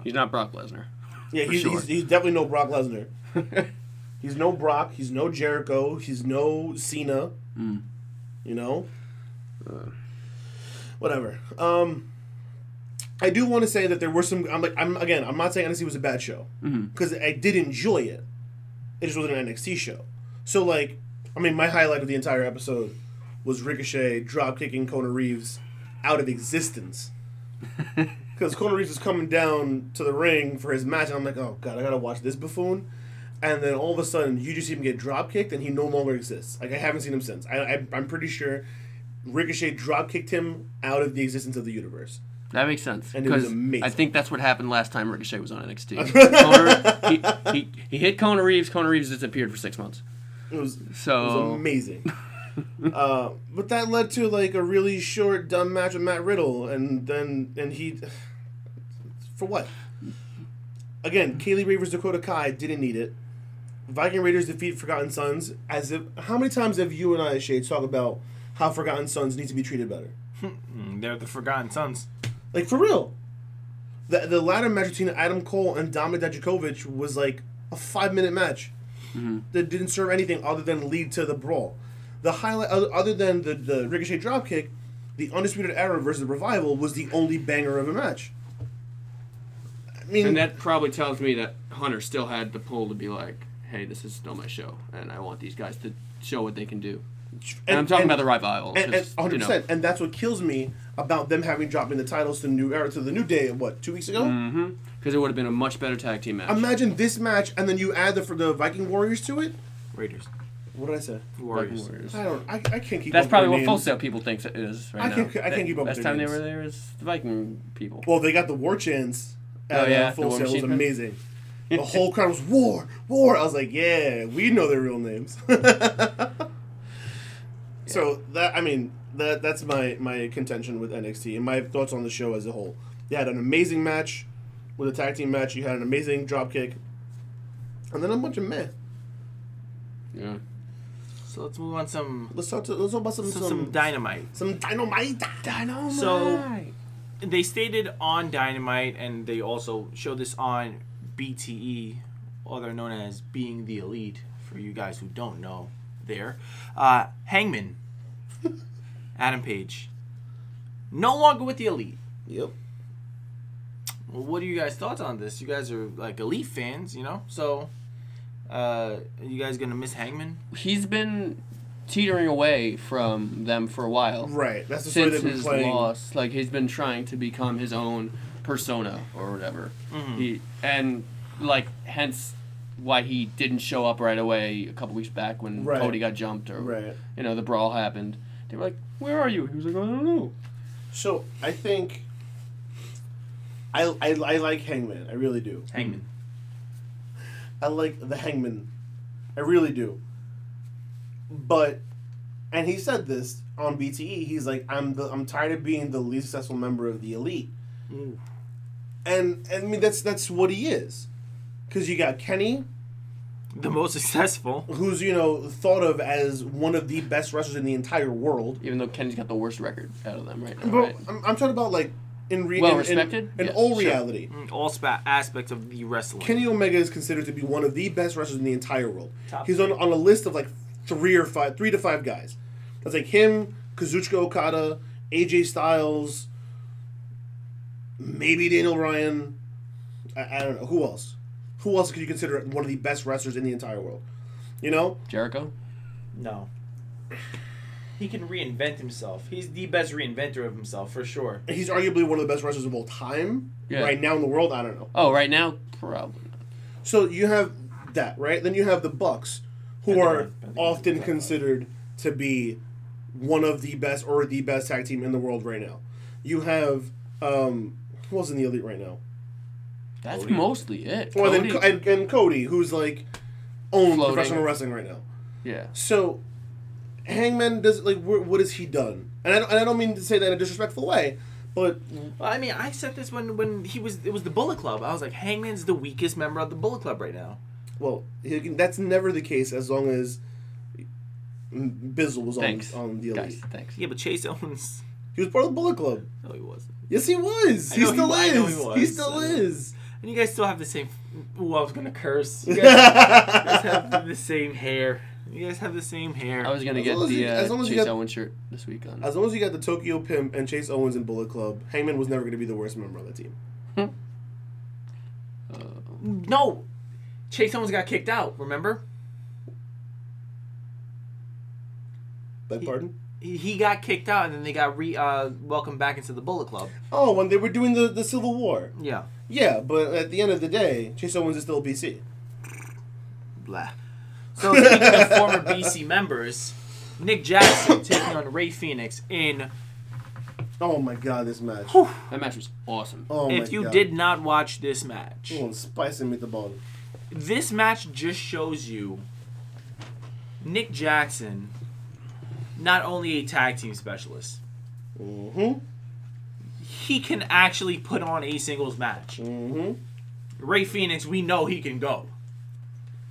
he's not Brock Lesnar. Yeah, he's, sure. he's, he's definitely no Brock Lesnar. he's no Brock. He's no Jericho. He's no Cena. Mm. You know. Whatever. Um, I do want to say that there were some. I'm like, I'm again. I'm not saying NXT was a bad show because I did enjoy it. It just wasn't an NXT show. So like, I mean, my highlight of the entire episode was Ricochet drop kicking Kona Reeves out of existence. Because Kona Reeves is coming down to the ring for his match, and I'm like, oh god, I gotta watch this buffoon. And then all of a sudden, you just see him get drop kicked, and he no longer exists. Like I haven't seen him since. I, I I'm pretty sure Ricochet drop kicked him out of the existence of the universe. That makes sense. And it was amazing. I think that's what happened last time Ricochet was on NXT. Kona, he, he, he hit Kona Reeves. Kona Reeves disappeared for six months. It was it was So amazing. uh, but that led to like a really short, dumb match with Matt Riddle, and then and he for what? Again, Kay Lee Ray versus Dakota Kai didn't need it. Viking Raiders defeat Forgotten Sons. As if how many times have you and I, Shades, talk about how Forgotten Sons need to be treated better? Mm, they're the forgotten sons Like for real. The the ladder match between Adam Cole and Dominik Dijakovic was like a five minute match mm-hmm. that didn't serve anything other than lead to the brawl. The highlight, other other than the the Ricochet dropkick, the Undisputed Era versus the Revival was the only banger of a match. I mean, and that probably tells me that Hunter still had the pull to be like, "Hey, this is still my show, and I want these guys to show what they can do." And, I'm talking about the revival. and, and 'cause, 100%. you know, And that's what kills me about them having dropping the titles to the new era to the new day. What two weeks ago? Mm-hmm. Because it would have been a much better tag team match. Imagine this match, and then you add the for the Viking Warriors to it. raiders What did I say? warriors Warriors. I don't. I, I can't keep. That's up probably what their Full names. Sail people thinks it is right I now. can't- I can't keep up Last time they were there was the Viking people. Well, they got the war chants. At, Oh, yeah, uh, Full Sail was amazing. The whole crowd was war, war. I was like, yeah, we know their real names. So that I mean that that's my my contention with NXT and my thoughts on the show as a whole. You had an amazing match with a tag team match. You had an amazing drop kick, and then a bunch of meh. Yeah. so let's move on some Let's talk to let's talk about some some, some some dynamite some dynamite. Dynamite. So- they stated on Dynamite, and they also showed this on BTE, other known as Being the Elite, for you guys who don't know. There, uh, Hangman, Adam Page, no longer with the Elite. Yep. Well, what are you guys' thoughts on this? You guys are like Elite fans, you know. So, uh, are you guys gonna miss Hangman? he's been teetering away from them for a while. Right. That's the story since they've been his playing. loss. Like he's been trying to become his own persona or whatever. Mhm. He and like hence why he didn't show up right away a couple weeks back when Right. Cody got jumped or Right. you know the brawl happened. They were like, "Where are you?" He was like, "I don't know." So I think I, I I like Hangman. I really do. Hangman. I like the Hangman. I really do. But, and he said this on BTE. He's like, I'm the I'm tired of being the least successful member of the elite. Ooh. And, and I mean that's that's what he is, because you got Kenny, The most successful. who's you know thought of as one of the best wrestlers in the entire world. Even though Kenny's got the worst record out of them right now. But Right? I'm, I'm talking about like in re- Well in- in- respected? in, Yes, all sure. reality. Mm, All spa- aspects of the wrestling. Kenny Omega is considered to be one of the best wrestlers in the entire world. Top He's on, on a list of like three or five, three to five guys. That's like him, Kazuchika Okada, AJ Styles, maybe Daniel Bryan. I, I don't know who else. Who else could you consider one of the best wrestlers in the entire world? You know, Jericho. No. He can reinvent himself. He's the best reinventor of himself for sure. He's arguably one of the best wrestlers of all time Yeah. right now in the world. I don't know. Oh, right now probably. Not. So you have that, right? Then you have the Bucks, who Pentagon. are Pentagon. often considered to be one of the best or the best tag team in the world right now. You have um, who else in the elite right now? That's Cody. mostly it. Well, Cody- Co- and, and Cody, who's like owns Floating. professional wrestling right now. yeah. So Hangman does like wh- what has he done? And I, don't, and I don't mean to say that in a disrespectful way, but Well, I mean, I said this when when he was it was the Bullet Club. I was like, Hangman's the weakest member of the Bullet Club right now. well, he can, that's never the case as long as Bizzle was on, Thanks. on the elite. Guys, thanks. Yeah, but Chase Owens. He was part of the Bullet Club. No, he wasn't. Yes, he was. I He know he still wa- is. I know he He, still I know. is. And you guys still have the same. Oh, I was gonna curse. You guys, you guys have the same hair. You guys have the same hair. I was gonna As get long as the you- uh, as long as you Chase got- Owens shirt this week on. As long as you got the Tokyo Pimp and Chase Owens in Bullet Club, Hangman was never going to be the worst member of the team. Uh, no, Chase Owens got kicked out. Remember? Beg He- pardon? He, he got kicked out, and then they got re uh, welcomed back into the Bullet Club. Oh, when they were doing the, the Civil War. Yeah. Yeah, but at the end of the day, Chase Owens is still BC. Blah. So speaking of former BC members, Nick Jackson taking on Rey Fenix in. Oh my god, this match. that match was awesome. Oh if my you god. did not watch this match, Oh, spicy meatball. this match just shows you Nick Jackson, not only a tag team specialist, Mm-hmm. He can actually put on a singles match. Mm-hmm. Rey Fenix, we know he can go.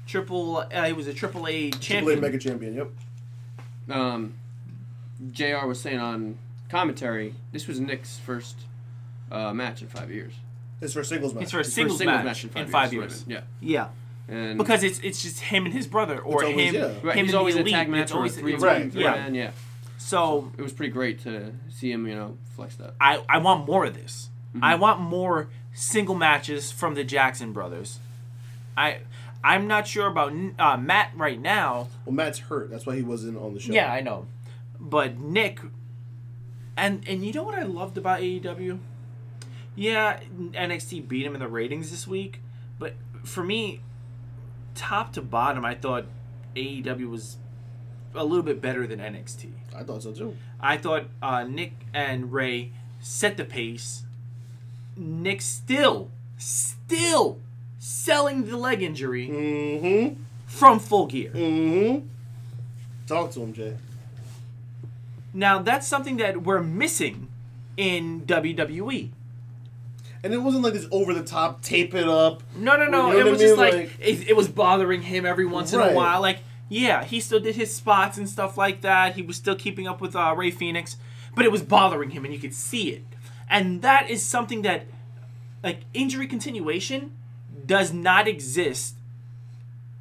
Triple, uh, he was a Triple A Triple A champion. Mega Champion, yep. Um, Jr. was saying on commentary, this was Nick's first uh, match in five years. It's for a singles match. It's for a His singles, first match, in in five, five years. years. Yeah, Yeah, and because it's it's just him and his brother, or always- him. yeah. right, him he's and always the a tag match or a always- three Right, always- yeah. man. Yeah, So it was pretty great to see him, you know, flex that. I I want more of this. Mm-hmm. I want more single matches from the Jackson brothers. I I'm not sure about uh, Matt right now. Well, Matt's hurt. That's why he wasn't on the show. Yeah, I know, but Nick. And and you know what I loved about AEW? Yeah, NXT beat him in the ratings this week, but for me, top to bottom, I thought AEW was a little bit better than NXT. I thought so too. I thought uh, Nick and Rey set the pace. Nick still, still selling the leg injury Mm-hmm. from full gear. Mm-hmm. Talk to him, Jay. Now that's something that we're missing in WWE. And it wasn't like this over the top, tape it up. No, no, no. You know it what I was just like, Like- it, it was bothering him every once in a while. Like, yeah, he still did his spots and stuff like that. He was still keeping up with uh, Rey Fenix, but it was bothering him, and you could see it. And that is something that, like, injury continuation does not exist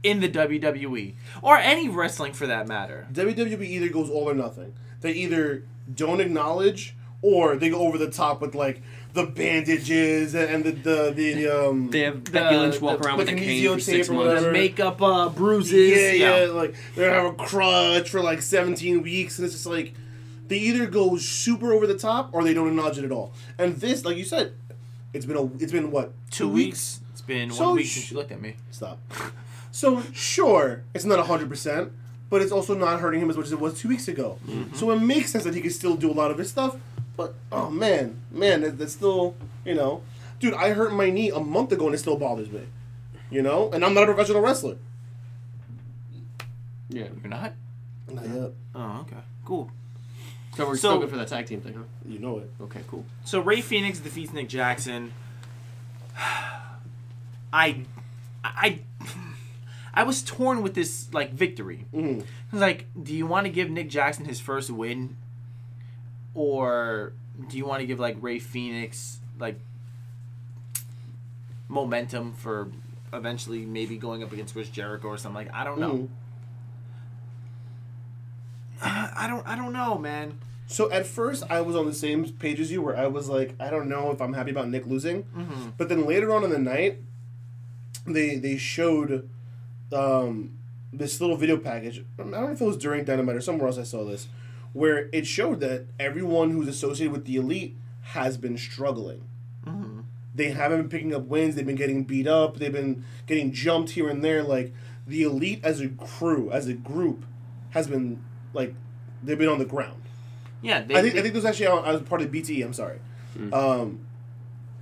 in the WWE or any wrestling for that matter. WWE either goes all or nothing. They either don't acknowledge or they go over the top with like the bandages and the the, the um They have The- Becky Lynch walk the- around the with a cane for six tape months. Makeup, uh, bruises. yeah, yeah, like they have a crutch for like 17 weeks and it's just like they either go super over the top or they don't acknowledge it at all. And this, like you said, it's been a it's been what Two weeks. It's been So one week sh- you looked at me. Stop. So sure, it's not hundred percent, but it's also not hurting him as much as it was two weeks ago. So it makes sense that he can still do a lot of his stuff. But oh man, man, that, that's still you know, dude, I hurt my knee a month ago and it still bothers me. You know, and I'm not a professional wrestler. Yeah. You're not? Not yet. Oh, okay. Cool. So we're So- still good for that tag team thing, huh? You know it. Okay, cool. So Rey Fenix defeats Nick Jackson. I, I, I was torn with this like victory. Mm-hmm. I was like, do you want to give Nick Jackson his first win, or do you want to give like Rey Fenix like momentum for eventually maybe going up against Chris Jericho or something? Like I don't know. Mhm. I don't. I don't know, man. So at first, I was on the same page as you, where I was like, I don't know if I'm happy about Nick losing. Mm-hmm. But then later on in the night, they they showed um, this little video package. I don't know if it was during Dynamite or somewhere else. I saw this, where it showed that everyone who's associated with the elite has been struggling. Mm-hmm. They haven't been picking up wins. They've been getting beat up. They've been getting jumped here and there. Like the elite as a crew, as a group, has been like they've been on the ground. Yeah, they, I think they- I think this was actually on, I was part of BTE. I'm sorry, um,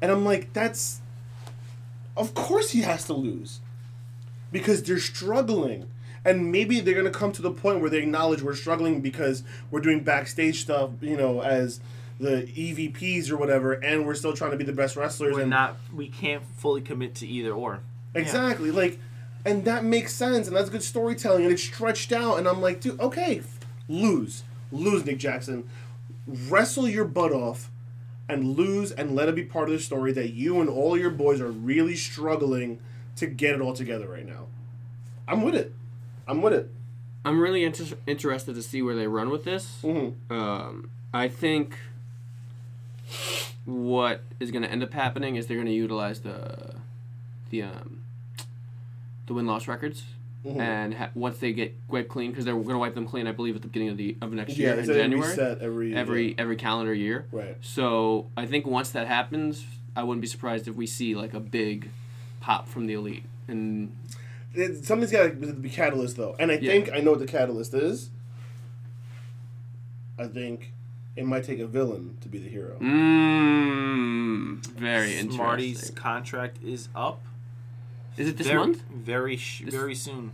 and I'm like, that's of course he has to lose because they're struggling, and maybe they're gonna come to the point where they acknowledge we're struggling because we're doing backstage stuff, you know, as the EVPs or whatever, and we're still trying to be the best wrestlers. we're and not. We can't fully commit to either or. Exactly. Like, and that makes sense, and that's good storytelling, and it's stretched out. And I'm like, dude, okay, lose, lose, Nick Jackson, wrestle your butt off, and lose, and let it be part of the story that you and all your boys are really struggling to get it all together right now. I'm with it. I'm with it. I'm really inter- interested to see where they run with this. Mm-hmm. Um, I think what is going to end up happening is they're going to utilize the the um, the win loss records, Mhm. and ha- once they get wiped clean, because they're going to wipe them clean, I believe, at the beginning of the of next Yeah, year in January, reset every every yeah. every calendar year. right. So I think once that happens, I wouldn't be surprised if we see like a big pop from the elite. And It, something's got to be catalyst though, and I Yeah. think I know what the catalyst is. I think it might take a villain to be the hero. mm, very Smarty's interesting. contract is up. Is it this very, month? Very, sh- This- very soon.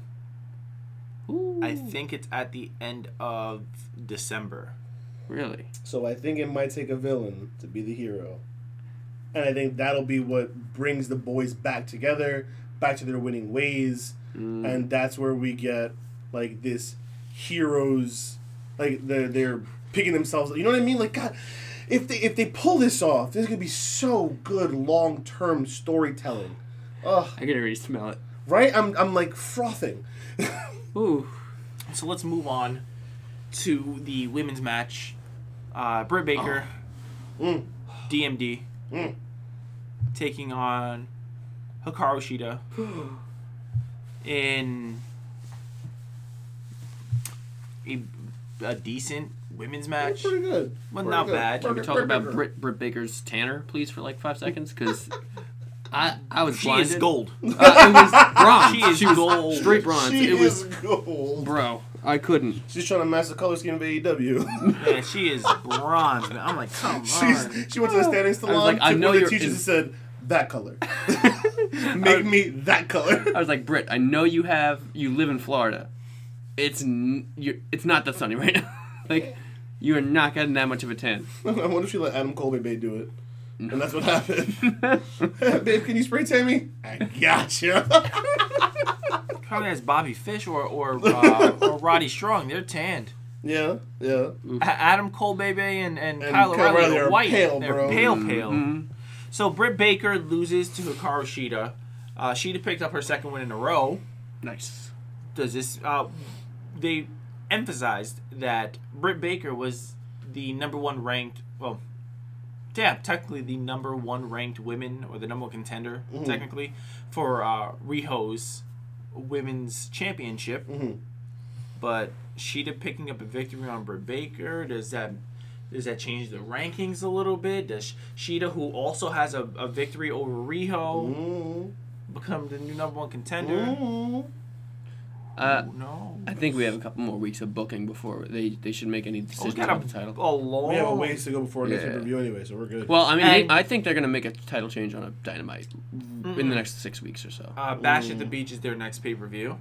Ooh, I think it's at the end of December. really. So I think it might take a villain to be the hero. And I think that'll be what brings the boys back together, back to their winning ways. Mm. And that's where we get like this heroes like they're they're picking themselves you know what I mean? Like God if they if they pull this off, this is gonna be so good long term storytelling. Ugh, I can already smell it. right? I'm I'm like frothing. Ooh. So let's move on to the women's match. Uh, Britt Baker, Mm. DMD, Mm. taking on Hikaru Shida in a, a decent women's match. Pretty good. Well, Pretty not good. bad. Can we Britt- talk about Britt, Britt Baker's Tanner, please, for like five seconds? Because I I was She blinded. is gold. Uh, it was bronze. She is was gold. Straight bronze. She it was, is gold. bro. I couldn't. She's trying to match the color scheme of AEW. Man, she is bronze, man. I'm like, come on. She's, she went to the standing salon. like, I took know one of the you're teachers in- and said, "That color, make me that color." I was like, Britt, I know you have you live in Florida. It's n- you. It's not that sunny right now. like, you are not getting that much of a tan. I wonder if she let Adam Cole Bay do it, and that's what happened. babe, can you spray tan me? I gotcha. Probably has Bobby Fish or or, uh, or Roddy Strong. They're tanned. yeah, yeah. A- Adam Cole, baby, and, and, And Kyle Kyle O'Reilly O'Reilly are are white. pale, They're bro. pale, pale. Mhm. So Britt Baker loses to Hikaru Shida. Uh, Shida picked up her second win in a row. Nice. Does this? Uh, they emphasized that Britt Baker was the number one ranked. Well, yeah, technically the number one ranked women or the number one contender Mhm. technically for uh, Riho's women's championship. Mhm. But Shida picking up a victory on Britt Baker does that? Does that change the rankings a little bit? Does Shida, who also has a, a victory over Riho, Mm, become the new number one contender? mm. Uh, no. I think we have a couple more weeks of booking before they, they should make any Oh, decisions got about a, the title. a long. We have a ways to go before next Yeah. review anyway, so we're good. Well, I mean, And- I think they're gonna make a title change on a Dynamite in the next six weeks or so. Uh, Bash at the Beach is their next pay per view.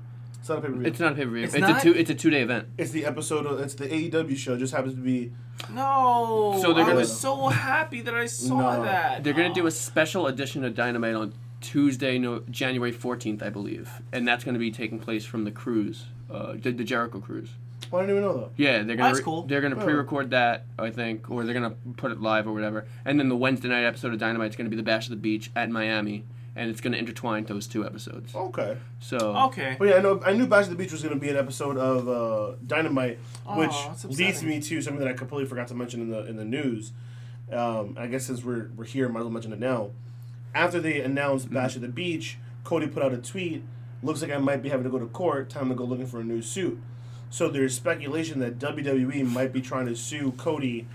It's not a pay per view. It's not a pay per view. It's It's, not? a two. It's a two day event. It's the episode. Of, it's the AEW show. Just happens to be. No. So they're I gonna- was so happy that I saw No. that. They're gonna do a special edition of Dynamite on Tuesday, no, January fourteenth, I believe, and that's gonna be taking place from the cruise, uh, the, the Jericho cruise. Oh, I didn't even know that. Yeah, they're gonna That's re- cool. they're gonna Oh. pre-record that, I think, or they're gonna put it live or whatever. And then the Wednesday night episode of Dynamite is gonna be the Bash of the Beach at Miami, and it's gonna intertwine those two episodes. Okay. So Okay. But yeah, I know. I knew Bash at the Beach was going to be an episode of uh, Dynamite, Oh, which leads me to something that I completely forgot to mention in the in the news. Um, I guess since we're we're here, might as well mention it now. After they announced Bash at the Beach, Cody put out a tweet. Looks like I might be having to go to court. Time to go looking for a new suit. So there's speculation that WWE might be trying to sue Cody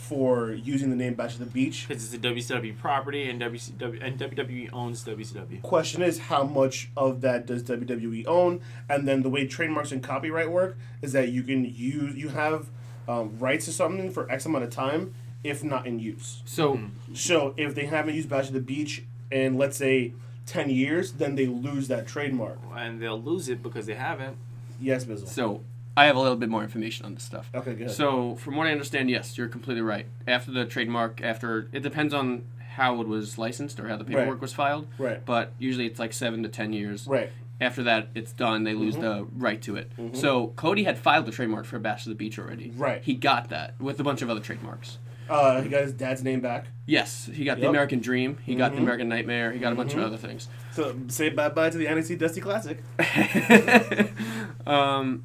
for using the name Bash at the Beach. Because it's a WCW property and WCW and WWE owns WCW. question is how much of that does WWE own, and then the way trademarks and copyright work is that you can use you have um, rights to something for X amount of time if not in use. so So if they haven't used Bash at the Beach in let's say ten years, then they lose that trademark. And they'll lose it because they haven't. Yes, Bizzle. so I have a little bit more information on this stuff. Okay, good. So, from what I understand, yes, you're completely right. After the trademark, after it depends on how it was licensed or how the paperwork Right. was filed. Right. But usually it's like seven to ten years. right. After that, it's done. They lose the right to it. So Cody had filed the trademark for Bash of the Beach already. Right. He got that with a bunch of other trademarks. Uh, he got his dad's name back. Yes, he got the Yep. American Dream. He got the American Nightmare. He got a bunch of other things. So say bye bye to the NXT Dusty Classic. um,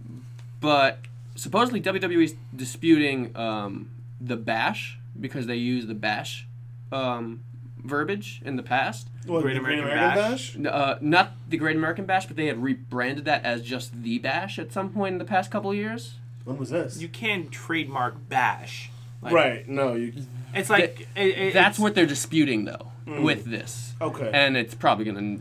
but supposedly WWE's disputing um, the bash because they use the bash um, verbiage in the past. What, Great the American Bash? Uh, not the Great American Bash, but they had rebranded that as just the Bash at some point in the past couple of years. When was this? You can trademark Bash. Like, right. No. You. It's like it, it, That's it's- what they're disputing though with this, Okay. and it's probably gonna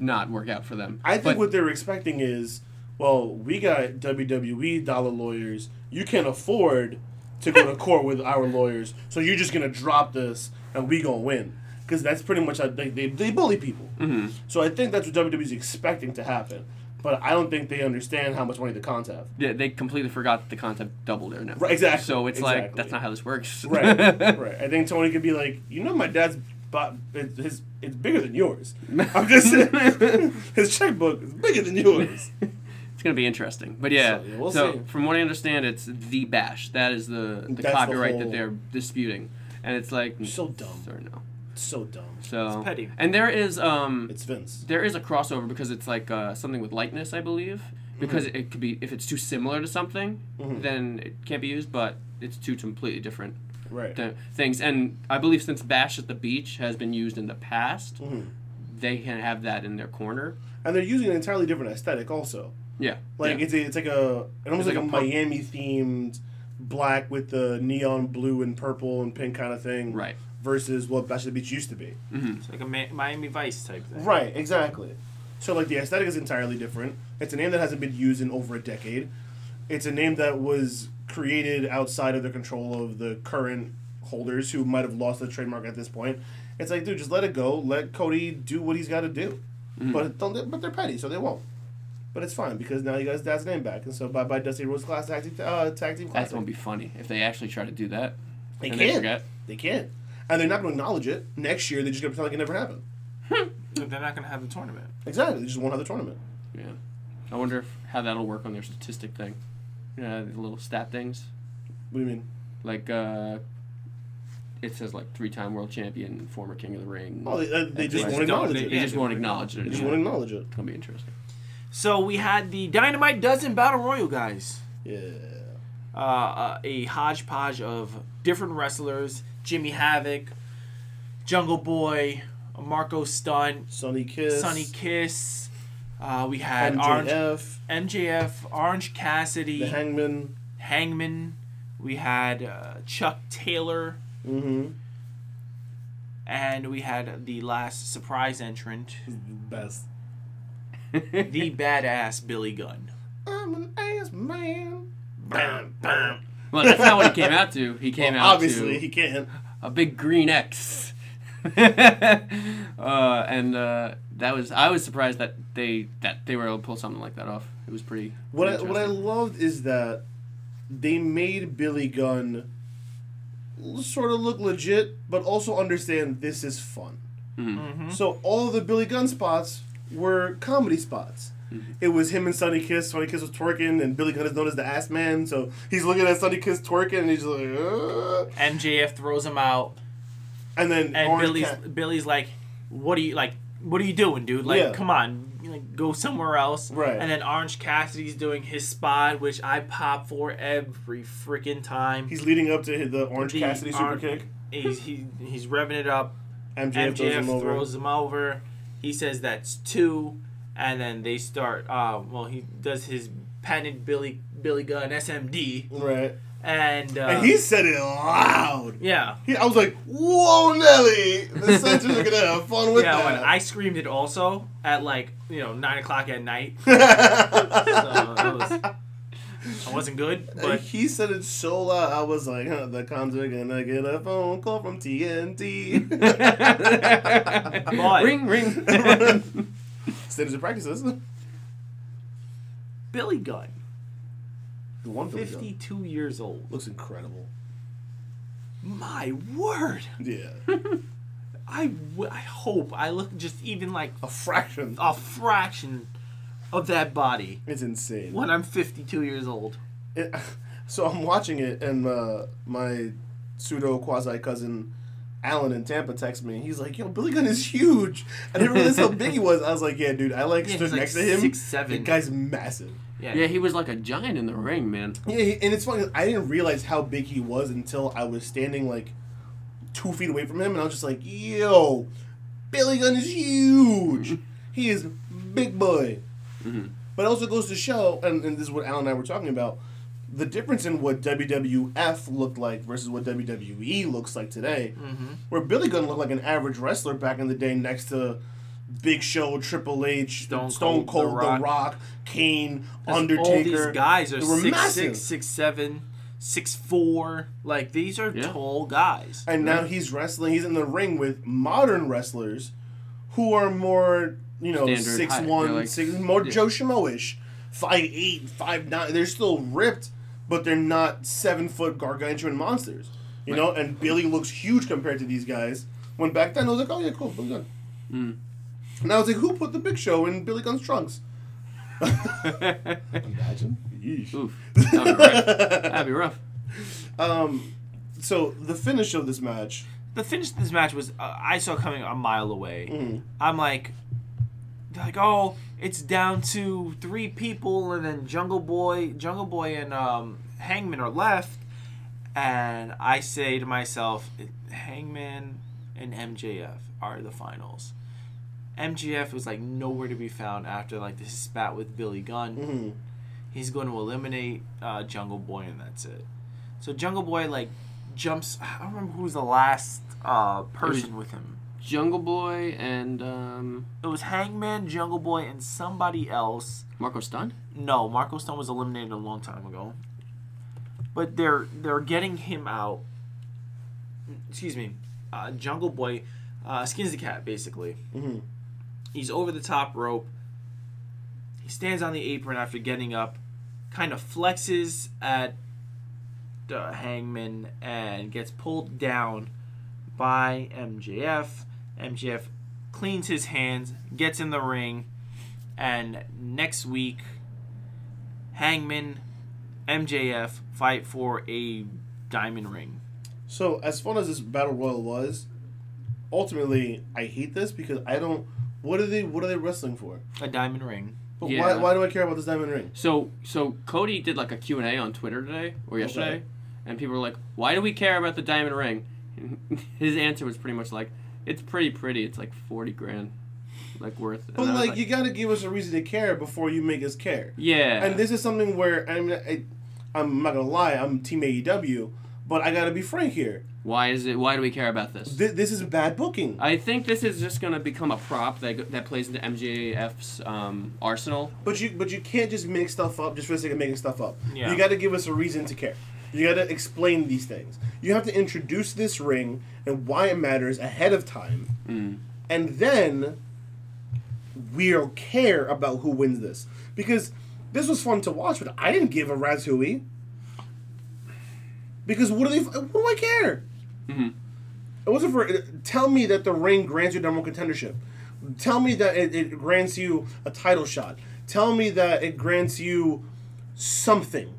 not work out for them. I think But- what they're expecting is, well, we got WWE dollar lawyers. You can't afford to go to court with our lawyers, so you're just gonna drop this and we gonna win. Because that's pretty much how they, they, they bully people. Mm-hmm. So I think that's what WWE's expecting to happen. But I don't think they understand how much money the Khans have. Yeah, they completely forgot the concept doubled their network. Right, exactly, So it's like that's not how this works. Right, right. I think Tony could be like, you know, my dad's it- his it's bigger than yours. I'm just saying, his checkbook is bigger than yours. It's gonna be interesting. But yeah, So, yeah, we'll so from what I understand, it's the bash. That is the the That's the copyright whole- that they're disputing, and it's like So dumb. Or no. It's so dumb. So It's petty. And there is um It's Vince. there is a crossover because it's like uh, something with likeness, I believe. Because it, could be if it's too similar to something, Mhm. then it can't be used. But it's two completely different Right. th- things. And I believe since Bash at the Beach has been used in the past, Mhm. they can have that in their corner. And they're using an entirely different aesthetic also. Yeah. Like yeah. it's a, it's like a it almost It's like, like a, a Miami themed black with the neon blue and purple and pink kind of thing. Right. Versus what Bash at the Beach used to be. Mm-hmm. It's like a Ma- Miami Vice type thing. Right, exactly. So like the aesthetic is entirely different. It's a name that hasn't been used in over a decade. It's a name that was created outside of the control of the current holders who might have lost the trademark at this point. It's like, dude, just let it go. Let Cody do what he's got to do. Mm-hmm. But don't, but they're petty, so they won't. But it's fine because now you got his dad's name back, and so bye bye Dusty Rhodes Class Tag Team uh, Tag Team That's gonna be funny if they actually try to do that. They and can't. They can't, And they're not going to acknowledge it. Next year, they're just going to pretend like it never happened. They're not gonna have the tournament. Exactly. They just won't have the tournament. Yeah. I wonder if, how that'll work on their statistic thing. Yeah, the little stat things. What do you mean? Like, uh, it says like three-time world champion, former king of the ring. Oh, they, uh, they just They won't acknowledge it. They yeah, just they won't won't acknowledge it. They just won't acknowledge it. It's gonna be interesting. So we had the Dynamite Dozen Battle Royal guys. Yeah. Uh, uh, a hodgepodge of different wrestlers: Jimmy Havoc, Jungle Boy, Marco Stunt, Sonny Kiss. Sonny Kiss. Uh, we had Orange MJF. MJF, Orange Cassidy, The Hangman. Hangman. We had uh, Chuck Taylor, Mm-hmm. and we had the last surprise entrant, Best. The badass Billy Gunn. I'm an ass man. Bam, bam. Well, that's not what he came out to. He came Well, out obviously, to he can't. a big green X. uh, and uh, that was I was surprised that they that they were able to pull something like that off. It was pretty. What I, what I loved is that they made Billy Gunn sort of look legit, but also understand this is fun. Mm-hmm. So all the Billy Gunn spots were comedy spots. Mm-hmm. It was him and Sonny Kiss. Sonny Kiss was twerking, and Billy Gunn is known as the ass man. So he's looking at Sonny Kiss twerking, and he's like, "Uh," MJF throws him out, and then and Orange Billy's Cat- Billy's like, "What are you like? What are you doing, dude? Like, Yeah. come on, like go somewhere else." Right. And then Orange Cassidy's doing his spot, which I pop for every freaking time. he's leading up to the Orange The Cassidy super kick. He's he, he's revving it up. MJF, throws MJF him over. throws him over. He says that's two, and then they start. Uh, well, he does his patented Billy Billy Gunn SMD, right, and uh, and he said it loud. yeah. He, I was like, "Whoa, Nelly! The censors are gonna have fun with Yeah, that." when I screamed it also at like you know nine o'clock at night, so I wasn't good, but he said it so loud. I was like, huh, "The Khans are gonna get a phone call from TNT." But- ring ring. Standards and practices. Billy Gunn, The one Billy Gunn fifty-two years old. looks incredible. My word, Yeah, I, w- I hope I look just even like a fraction. a fraction of that body It's insane. when I'm fifty-two years old. It, so I'm watching it, and uh, my pseudo quasi cousin Alan in Tampa texts me. He's like, "Yo, Billy Gunn is huge." I didn't realize how big he was. I was like, "Yeah, dude." I like Yeah, stood he's like next to him. six, The guy's massive. Yeah, yeah, he was like a giant in the ring, man. Yeah, he- and it's funny. I didn't realize how big he was until I was standing like two feet away from him, and I was just like, "Yo, Billy Gunn is huge. he is big boy." Mhm. But it also goes to show, and, and this is what Alan and I were talking about, the difference in what WWF looked like versus what WWE looks like today. Mhm. Where Billy Gunn looked like an average wrestler back in the day, next to Big Show, Triple H, Stone Stone, Cold, Cold, The The Rock. Kane, Undertaker. All these guys are They were six, massive. six, six, seven, six, four. Like these are Yeah. tall guys. And now he's wrestling. He's in the ring with modern wrestlers, who are more, you know, Standard six height. one, They're like- six more yeah. Joe Schmo-ish, five eight, five nine. They're still ripped, but they're not seven foot gargantuan monsters. You know, and Billy looks huge compared to these guys. When back then I was like, oh yeah, cool, Billy Gunn. Mm. And I was like, who put the Big Show in Billy Gunn's trunks? Imagine. Yeesh. Oof, that'd be rough. That'd be rough. Um, so the finish of this match. The finish of this match was uh, I saw coming a mile away. Mhm. I'm like, they're like, oh, it's down to three people, and then Jungle Boy, Jungle Boy, and um, Hangman are left, and I say to myself, Hangman and MJF are the finals. MJF was like nowhere to be found after like this spat with Billy Gunn. hmm He's going to eliminate uh, Jungle Boy, and that's it. So Jungle Boy like jumps. I don't remember who was the last uh, person with him. Jungle Boy and um, It was Hangman, Jungle Boy, and somebody else. Marco Stunt. No, Marco Stone was eliminated a long time ago. But they're they're getting him out. Excuse me, uh, Jungle Boy uh, skins the cat basically. hmm He's over the top rope. He stands on the apron after getting up, kind of flexes at the hangman and gets pulled down by MJF. MJF cleans his hands, gets in the ring, and next week, Hangman, MJF fight for a diamond ring. So as fun as this battle royal was, ultimately I hate this because I don't. What are they? What are they wrestling for? A diamond ring. But Yeah. why, why do I care about this diamond ring? So so Cody did like a Q and A on Twitter today or yesterday, Okay. and people were like, "Why do we care about the diamond ring?" His answer was pretty much like, "It's pretty pretty. It's like forty grand, like worth." And But I was like, you got to give us a reason to care before you make us care. yeah, And this is something where I mean, I, I'm not gonna lie, I'm Team AEW, But I gotta be frank here. Why is it? Why do we care about this? Th- this is bad booking. I think this is just going to become a prop that that plays into MJF's um, arsenal. But you but you can't just make stuff up just for the sake of making stuff up. Yeah. You got to give us a reason to care. You got to explain these things. You have to introduce this ring and why it matters ahead of time, Mm. and then we'll care about who wins this because this was fun to watch, but I didn't give a rat's hooey. Because what do they? What do I care? Mhm. It wasn't for. Tell me that the ring grants you number one contendership. Tell me that it, it grants you a title shot. Tell me that it grants you something.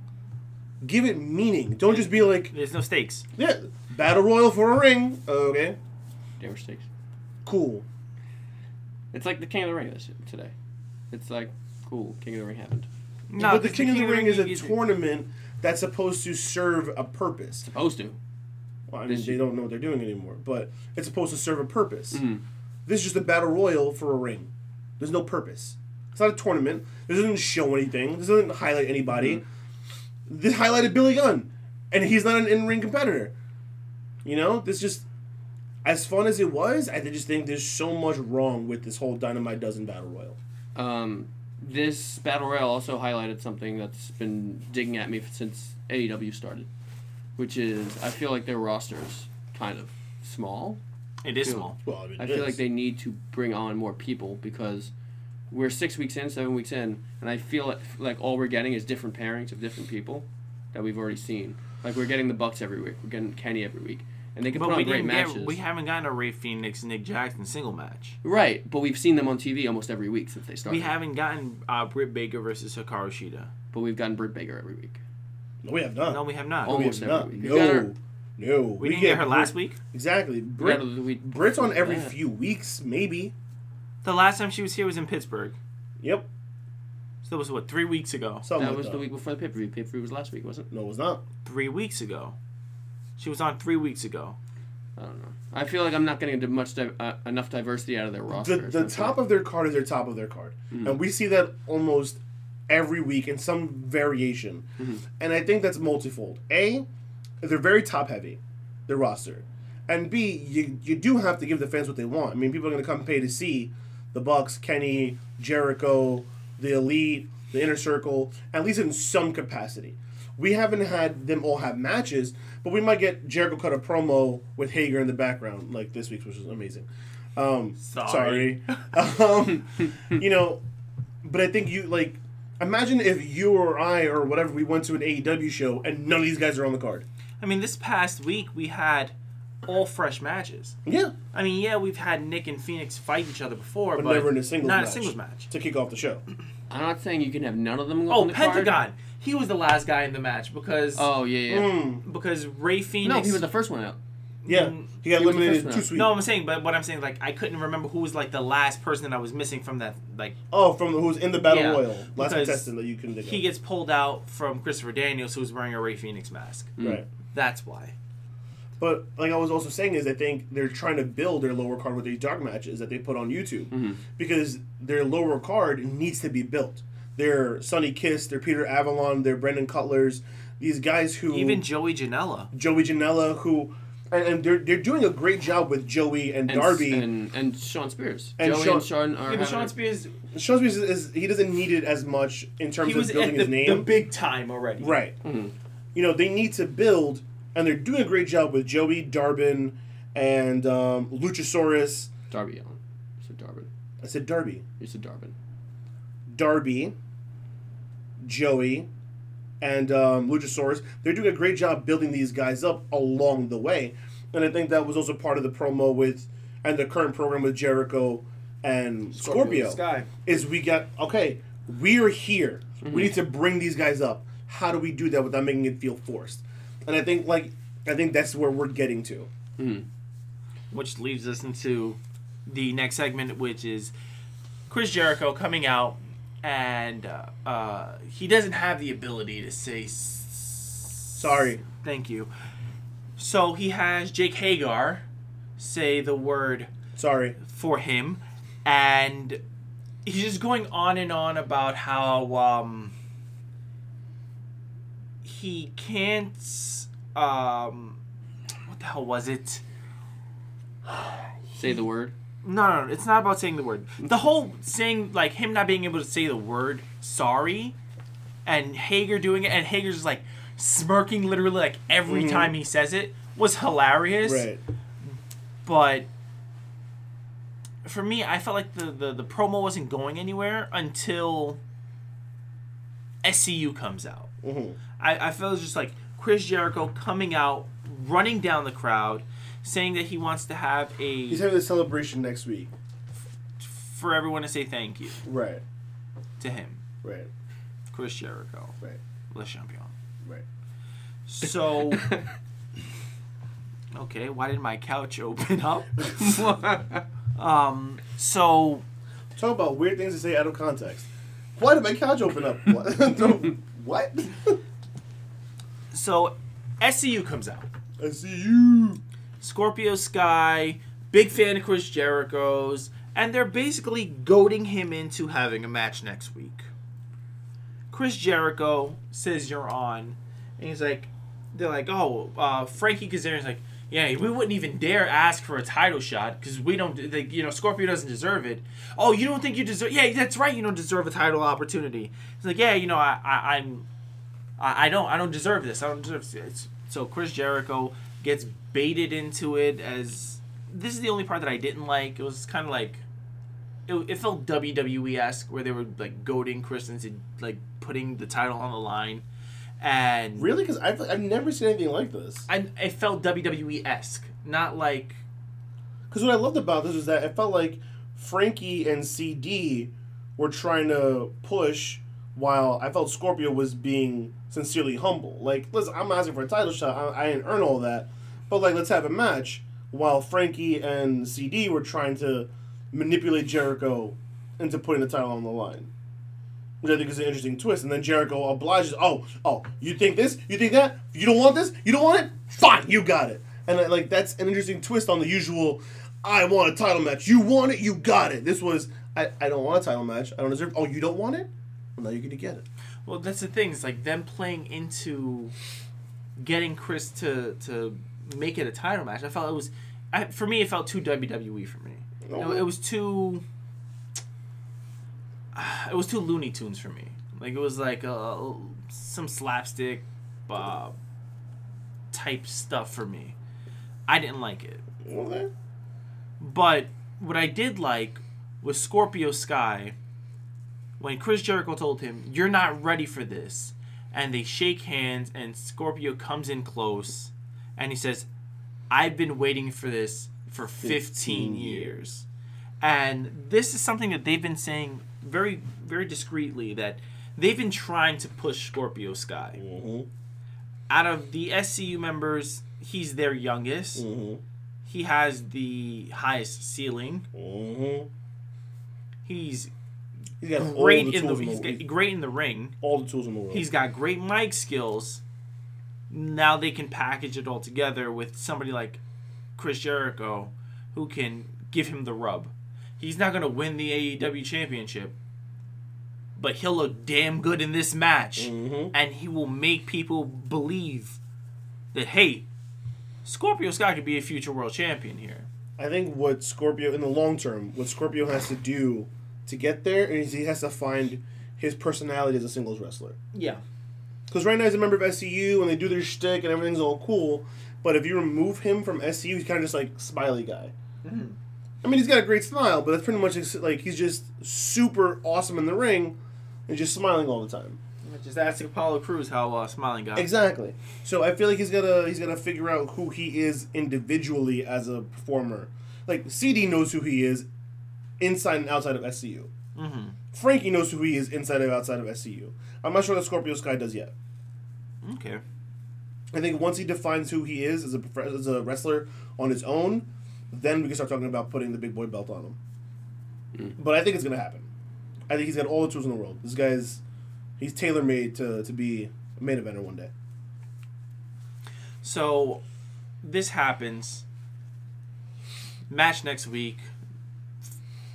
Give it meaning. Don't just be like, There's no stakes. yeah, battle royal for a ring. Okay, Damn stakes. cool. It's like the King of the Ring this today. It's like cool. King of the Ring happened. No, but the King of the Ring is a is- tournament that's supposed to serve a purpose. Supposed to. Well, I mean, This- they don't know what they're doing anymore, but it's supposed to serve a purpose. Mhm. This is just a battle royal for a ring. There's no purpose. It's not a tournament. This doesn't show anything. This doesn't highlight anybody. This highlighted Billy Gunn, and he's not an in-ring competitor. You know, this just as fun as it was. I just think there's so much wrong with this whole Dynamite Dozen battle royal. Um, this battle royale also highlighted something that's been digging at me since AEW started, which is I feel like their roster's kind of small. It is small. Well, I, mean, I feel is. like they need to bring on more people because we're six weeks in, seven weeks in, and I feel like, like all we're getting is different pairings of different people that we've already seen. Like we're getting the Bucks every week, we're getting Kenny every week, and they can But put we on great didn't matches. get, we haven't gotten a Rey Fenix Nick Jackson single match. right, but we've seen them on TV almost every week since they started. We haven't gotten uh, Britt Baker versus Hikaru Shida. but we've gotten Britt Baker every week. no, we have not. No, we have not. Oh, we almost have every not. week. We her- No, no. we, didn't get her last Brit- week. Exactly. We Brit, got the week Brit's on every that. few weeks, maybe. The last time she was here was in Pittsburgh. Yep. So that was what three weeks ago. Something That like was that. the week before the pay per view. Pay per view was last week, wasn't it? No, it's not. Three weeks ago. She was on three weeks ago. I don't know. I feel like I'm not getting much di- uh, enough diversity out of their roster. The, the top of their card is their top of their card. And we see that almost every week in some variation. And I think that's multifold. A, they're very top heavy, their roster. And B, you, you do have to give the fans what they want. I mean, people are going to come pay to see the Bucks, Kenny, Jericho, the Elite, the Inner Circle, at least in some capacity. We haven't had them all have matches, but we might get Jericho cut a promo with Hager in the background, like this week, which was amazing. Um, Sorry. sorry. um, you know, but I think you like. Imagine if you or I or whatever we went to an AEW show and none of these guys are on the card. I mean, this past week we had all fresh matches. Yeah, I mean, yeah, we've had Nick and Fenix fight each other before, but, but, never in a singles not match. a singles match. to kick off the show. I'm not saying you can have none of them Oh, on the card. Pentagon. He was the last guy in the match because Oh yeah, yeah. Mm, because Rey Fenix. No, he was the first one out. yeah, Mm, he got he eliminated too sweet. No, I'm saying, but what I'm saying, like, I couldn't remember who was like the last person that I was missing from that. Like, Oh, from the, who's in the battle Yeah, royal last because contestant that you can think he of. gets pulled out from Christopher Daniels, who's wearing a Rey Fenix mask. right. That's why. But like I was also saying is I think they're trying to build their lower card with these dark matches that they put on YouTube Mm-hmm. because their lower card needs to be built. Their Sonny Kiss, their Peter Avalon, their Brandon Cutlers, these guys who Even Joey Janela. Joey Janela who and, and they're they're doing a great job with Joey and, And, Darby. and and Shawn Spears. And Joey Shawn- and Shawn are Yeah, Shawn Spears, Shawn Spears is, is he doesn't need it as much in terms he of building at the, his name. the big time already. Right. Mhm. You know, they need to build, and they're doing a great job with Joey, Darbin, and um, Luchasaurus. Darby Allin. You said Darbin. I said Darby. You said Darbin. Darby, Joey, and um, Luchasaurus. They're doing a great job building these guys up along the way. And I think that was also part of the promo with, and the current program with Jericho and Scorpio. Sky. is we got okay we're here we need to bring these guys up how do we do that without making it feel forced and i think like i think that's where we're getting to Which leads us into the next segment, which is Chris Jericho coming out, and uh, uh, he doesn't have the ability to say. s- Sorry. Thank you. So he has Jake Hager say the word sorry for him, and he's just going on and on about how um, he can't um, what the hell was it? Say the word. No, no, no, it's not about saying the word. The whole saying, like him not being able to say the word sorry, and Hager doing it, and Hager's just like smirking literally like every Mhm. time he says it was hilarious. Right. But for me, I felt like the, the, the promo wasn't going anywhere until SCU comes out. hmm I, I felt it was just like Chris Jericho coming out, running down the crowd, saying that he wants to have a He's having a celebration next week. for everyone to say thank you Right. to him, Right. Chris Jericho, Right. Le Champion. Right. So, okay, why did my couch open up? Um, so Talk about weird things to say out of context. Why did my couch open up? What? What? So SCU comes out. You. Scorpio Sky, big fan of Chris Jericho's, and they're basically goading him into having a match next week. Chris Jericho says you're on, and he's like, they're like, oh, uh, Frankie Kazarian's like, yeah, we wouldn't even dare ask for a title shot because we don't, like, you know, Scorpio doesn't deserve it. Oh, you don't think you deserve? Yeah, that's right, you don't deserve a title opportunity. He's like, yeah, you know, I, I I'm, I, I don't, I don't deserve this. I don't deserve this. So Chris Jericho gets baited into it as this is the only part that I didn't like. It was kind of like it, it felt WWE esque where they were like goading Chris into like putting the title on the line, and Really? Because I've, I've never seen anything like this. I it felt WWE esque, not like Because what I loved about this was that it felt like Frankie and CD were trying to push, while I felt Scorpio was being sincerely humble. Like, listen, I'm asking for a title shot. I, I didn't earn all that, but like, let's have a match. While Frankie and CD were trying to manipulate Jericho into putting the title on the line. Which I think is an interesting twist. And then Jericho obliges, oh, oh, you think this? You think that? You don't want this? You don't want it? Fine, you got it. And uh, like that's an interesting twist on the usual I want a title match. You want it, you got it. This was I, I don't want a title match. I don't deserve Oh, you don't want it? Well now you're gonna get it. well that's the thing. It's like them playing into getting Chris to to make it a title match. I felt it was I, for me. It felt too WWE for me. You know, it was too. It was too Looney Tunes for me. Like it was like uh, some slapstick, uh, type stuff for me. I didn't like it. Okay. But what I did like was Scorpio Sky when Chris Jericho told him, You're not ready for this. And they shake hands, and Scorpio comes in close and he says, I've been waiting for this for 15, 15 years. And this is something that they've been saying very, very discreetly that they've been trying to push Scorpio Sky. Mm-hmm. Out of the SCU members, he's their youngest. Mm-hmm. He has the highest ceiling. Mm-hmm. He's He's got all great the in the he's in the, got, great in the ring. all the tools in the world. He's got great mic skills. Now they can package it all together with somebody like Chris Jericho, who can give him the rub. He's not gonna win the AEW championship, but he'll look damn good in this match, Mhm. and he will make people believe that hey, Scorpio Sky could be a future world champion here. I think what Scorpio in the long term, what Scorpio has to do to get there, and he has to find his personality as a singles wrestler. Yeah. Because right now he's a member of SCU and they do their shtick and everything's all cool. But if you remove him from SCU, he's kind of just like smiley guy. I mean, he's got a great smile, but that's pretty much like he's just super awesome in the ring and just smiling all the time. Just ask Apollo Crews how uh, smiling guy. Exactly. So I feel like he's gotta he's gotta figure out who he is individually as a performer. Like CD knows who he is inside and outside of SCU. Mm-hmm. Frankie knows who he is inside and outside of SCU. I'm not sure that Scorpio Sky does yet. Okay. I think once he defines who he is as a as a wrestler on his own, then we can start talking about putting the big boy belt on him. But I think it's gonna happen. I think he's got all the tools in the world. This guy's he's tailor made to to be a main eventer one day. So this happens. Match next week.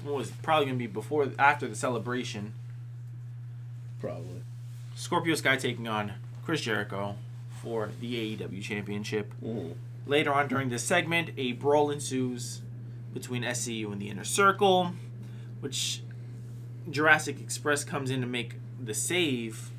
What was probably gonna be before after the celebration. Probably. Scorpio Sky taking on Chris Jericho for the AEW Championship. Mhm. Later on during this segment, a brawl ensues between SCU and the Inner Circle, which Jurassic Express comes in to make the save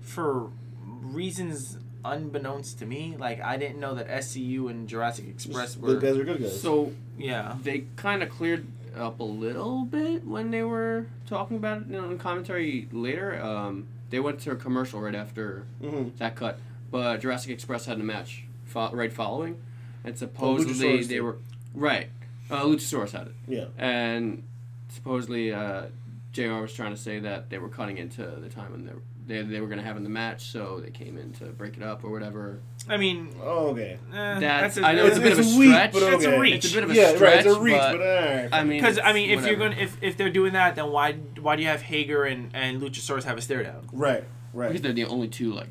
for reasons unbeknownst to me. Like I didn't know that SCU and Jurassic Express were Good guys are good guys. So yeah. they kind of cleared up a little bit when they were talking about it you know, in commentary later. Um, they went to a commercial right after hmm that cut, but Jurassic Express had a match fo- right following, and supposedly Luchasaurus they were right. Uh, Luchasaurus had it, Yeah. and supposedly uh, Jr. was trying to say that they were cutting into the time when they were, they, they were going to have in the match, so they came in to break it up or whatever. I mean, Oh, okay. eh, That's, a, I know it's, a bit of a weak, stretch. but It's a okay. reach. It's a bit of a yeah, stretch, right. It's a reach, but, but, alright. I mean, Because I mean, if you're whatever. going, if if they're doing that, then why why do you have Hager and and Luchasaurus have a stare down? right, right. because right. they're the only two like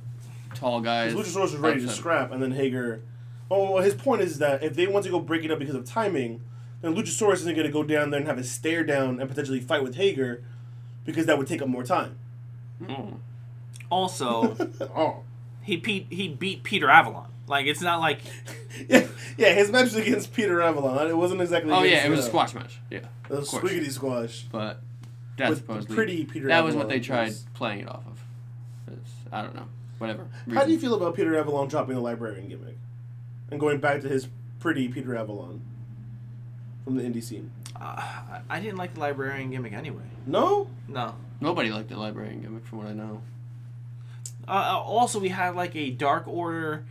tall guys. Because Luchasaurus was ready to outside- scrap, and then Hager. Oh, well, his point is that if they want to go break it up because of timing, then Luchasaurus isn't going to go down there and have a stare down and potentially fight with Hager, because that would take up more time. Mm. Also, oh. he beat he beat Peter Avalon. Like it's not like Yeah, yeah, his match was against Peter Avalon. It wasn't exactly. Oh yeah, it was a squash match. Yeah, It was of squiggity squash. but that's With supposedly pretty Peter that was what they tried was- playing it off of. It's- I don't know. Whatever. How do you feel about Peter Avalon dropping the librarian gimmick, and going back to his pretty Peter Avalon from the indie scene? uh, I didn't like the librarian gimmick anyway. No. No. Nobody liked the librarian gimmick, from what I know. Uh, uh, also, we had like a Dark Order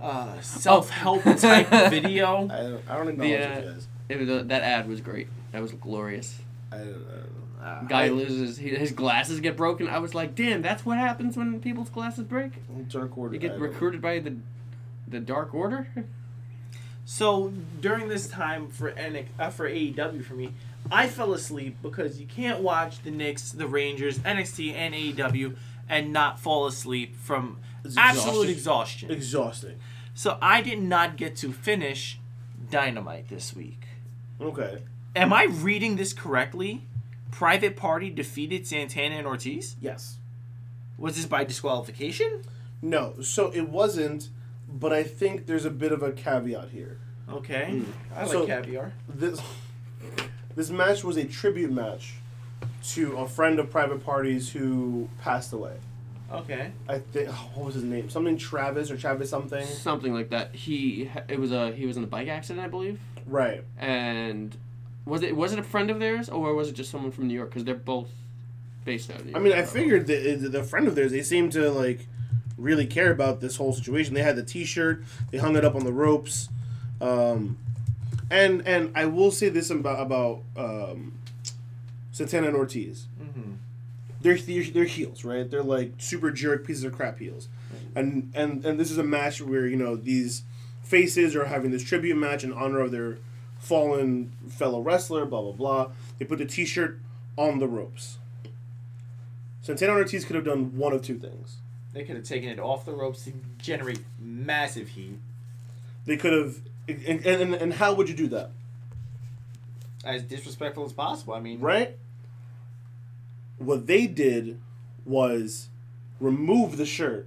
uh, self help type video. I don't, I don't acknowledge Yeah. it, guys. It was uh, that ad was great. That was glorious. I don't, I don't know. Uh, Guy I- loses he, his glasses get broken. I was like, damn, that's what happens when people's glasses break. Dark Order. You get recruited by the the Dark Order. So during this time for NX, uh, for AEW for me, I fell asleep because you can't watch the Knicks, the Rangers, NXT, and AEW and not fall asleep from absolute exhaustion. Exhausting. So I did not get to finish Dynamite this week. Okay. Am I reading this correctly? Private Party defeated Santana and Ortiz. Yes. Was this by disqualification? No. So it wasn't, but I think there's a bit of a caveat here. Okay, hmm. I like So- caviar. This this match was a tribute match to a friend of Private parties who passed away. Okay. I think what was his name? Something Travis or Travis something. Something like that. He it was a he was in a bike accident, I believe. Right. And was it was it a friend of theirs or was it just someone from New York? Because they're both based out of New I mean, I figured that the friend of theirs, they seemed to like really care about this whole situation. They had the T-shirt, they hung it up on the ropes, um, and and I will say this about about um, Santana and Ortiz. Mm-hmm. They're, they're heels, right? They're like super jerk pieces of crap heels, and and and this is a match where you know these faces are having this tribute match in honor of their fallen fellow wrestler. Blah blah blah. They put the T-shirt on the ropes. Santana and Ortiz could have done one of two things. They could have taken it off the ropes to generate massive heat. They could have, and, and, and how would you do that, As disrespectful as possible. I mean, right? What they did was remove the shirt,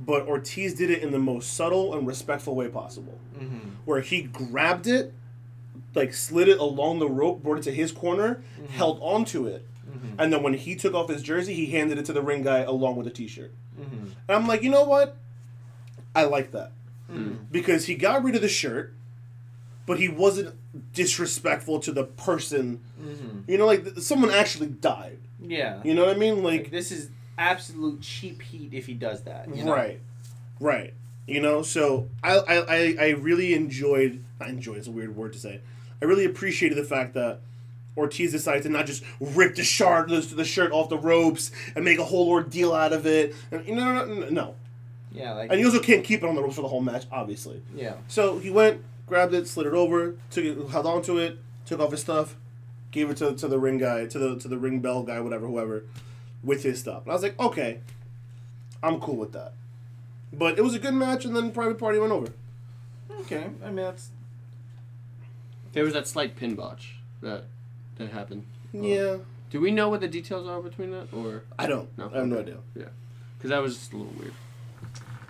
but Ortiz did it in the most subtle and respectful way possible. Mm-hmm. Where he grabbed it, like slid it along the rope, brought it to his corner, held onto it, Mm-hmm. and then when he took off his jersey, he handed it to the ring guy along with the t-shirt. Mm-hmm. And I'm like, you know what? I like that. Mm-hmm. Because he got rid of the shirt, but he wasn't disrespectful to the person. Mm-hmm. You know, like someone actually died. Yeah. You know what I mean? Like, Like, this is absolute cheap heat if he does that. You know? right, right. You know, so I, I, I, I really enjoyed. Not enjoyed. It's a weird word to say. I really appreciated the fact that Ortiz decided to not just rip the shard the, the shirt off the ropes and make a whole ordeal out of it. And, you know, no, no, no. Yeah. Like. And you also can't keep it on the ropes for the whole match, obviously. yeah. So he went, grabbed it, slid it over, took it, held onto it, took off his stuff, gave it to, to the ring guy, to the to the ring bell guy, whatever, whoever, with his stuff. And I was like, okay, I'm cool with that. But it was a good match, and then Private Party went over. Okay. I mean, that's. there was that slight pin botch that that happened. Yeah, Do we know what the details are between that or I don't. No, I have no idea. Yeah, because that was just a little weird.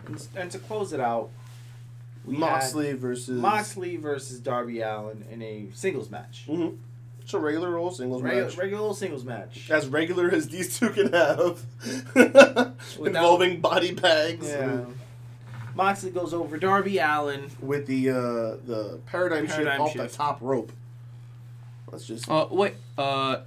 And, and to close it out, we had Moxley versus Moxley versus Darby Allin in a singles match. hmm It's a regular old singles Regular, match. regular old singles match. as regular as these two can have, involving body bags. Yeah. and- Moxley goes over Darby Allin. With the uh, the paradigm, shift Paradigm off shift. the top rope. Let's just Uh, wait. Uh,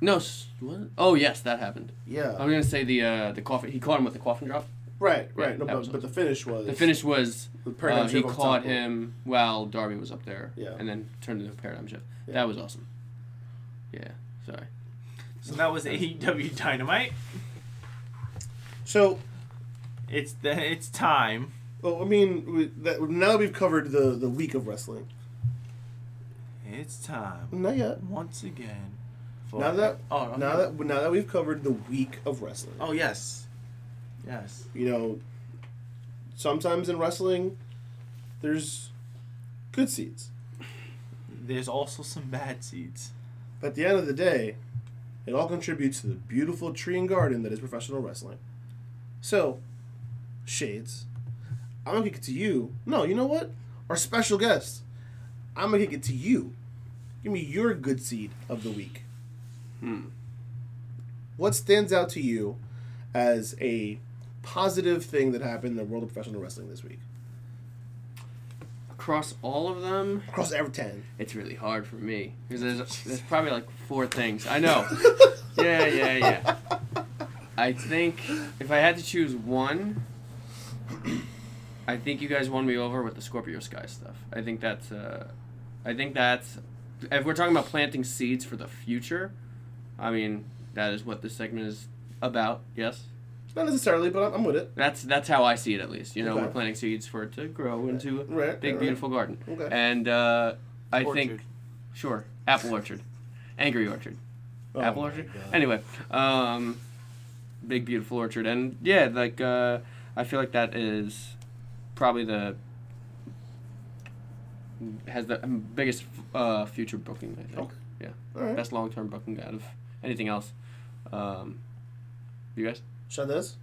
no. What? Oh yes, that happened. yeah. I was gonna say the uh the coffin. He caught him with the coffin drop. right, Yeah, right. no, but, but the finish was The finish was the paradigm uh, he shift off the caught top rope. him while Darby was up there. Yeah. And then turned into a paradigm shift. Yeah. That was awesome. Yeah. Sorry. So that was AEW Dynamite. So, It's the it's time. well, I mean, we, that, now that we've covered the the week of wrestling, It's time not yet. once again. For Now that oh okay. now that now that we've covered the week of wrestling, oh yes, yes. you know, sometimes in wrestling, there's good seeds. There's also some bad seeds. But at the end of the day, it all contributes to the beautiful tree and garden that is professional wrestling. So, Shades, I'm gonna kick it to you. No, you know what? Our special guest. I'm gonna kick it to you. Give me your good seed of the week. Hmm. What stands out to you as a positive thing that happened in the world of professional wrestling this week? Across all of them, Across every ten. it's really hard for me because there's there's probably like four things. I know. yeah, yeah, yeah. I think if I had to choose one, I think you guys won me over with the Scorpio Sky stuff. I think that's uh, I think that's if we're talking about planting seeds for the future, I mean that is what this segment is about. Yes, Not necessarily, but I'm, I'm with it. that's that's how I see it at least. You know, Okay. we're planting seeds for it to grow into a Right. big right, beautiful garden. Okay. And uh, I think sure, apple orchard, angry orchard. Oh apple orchard. God. Anyway, um, big beautiful orchard, and yeah, like uh, I feel like that is probably the has the biggest uh, future booking. I think. Okay. Yeah, All right. best long term booking out of anything else. Um, you guys? Shadez?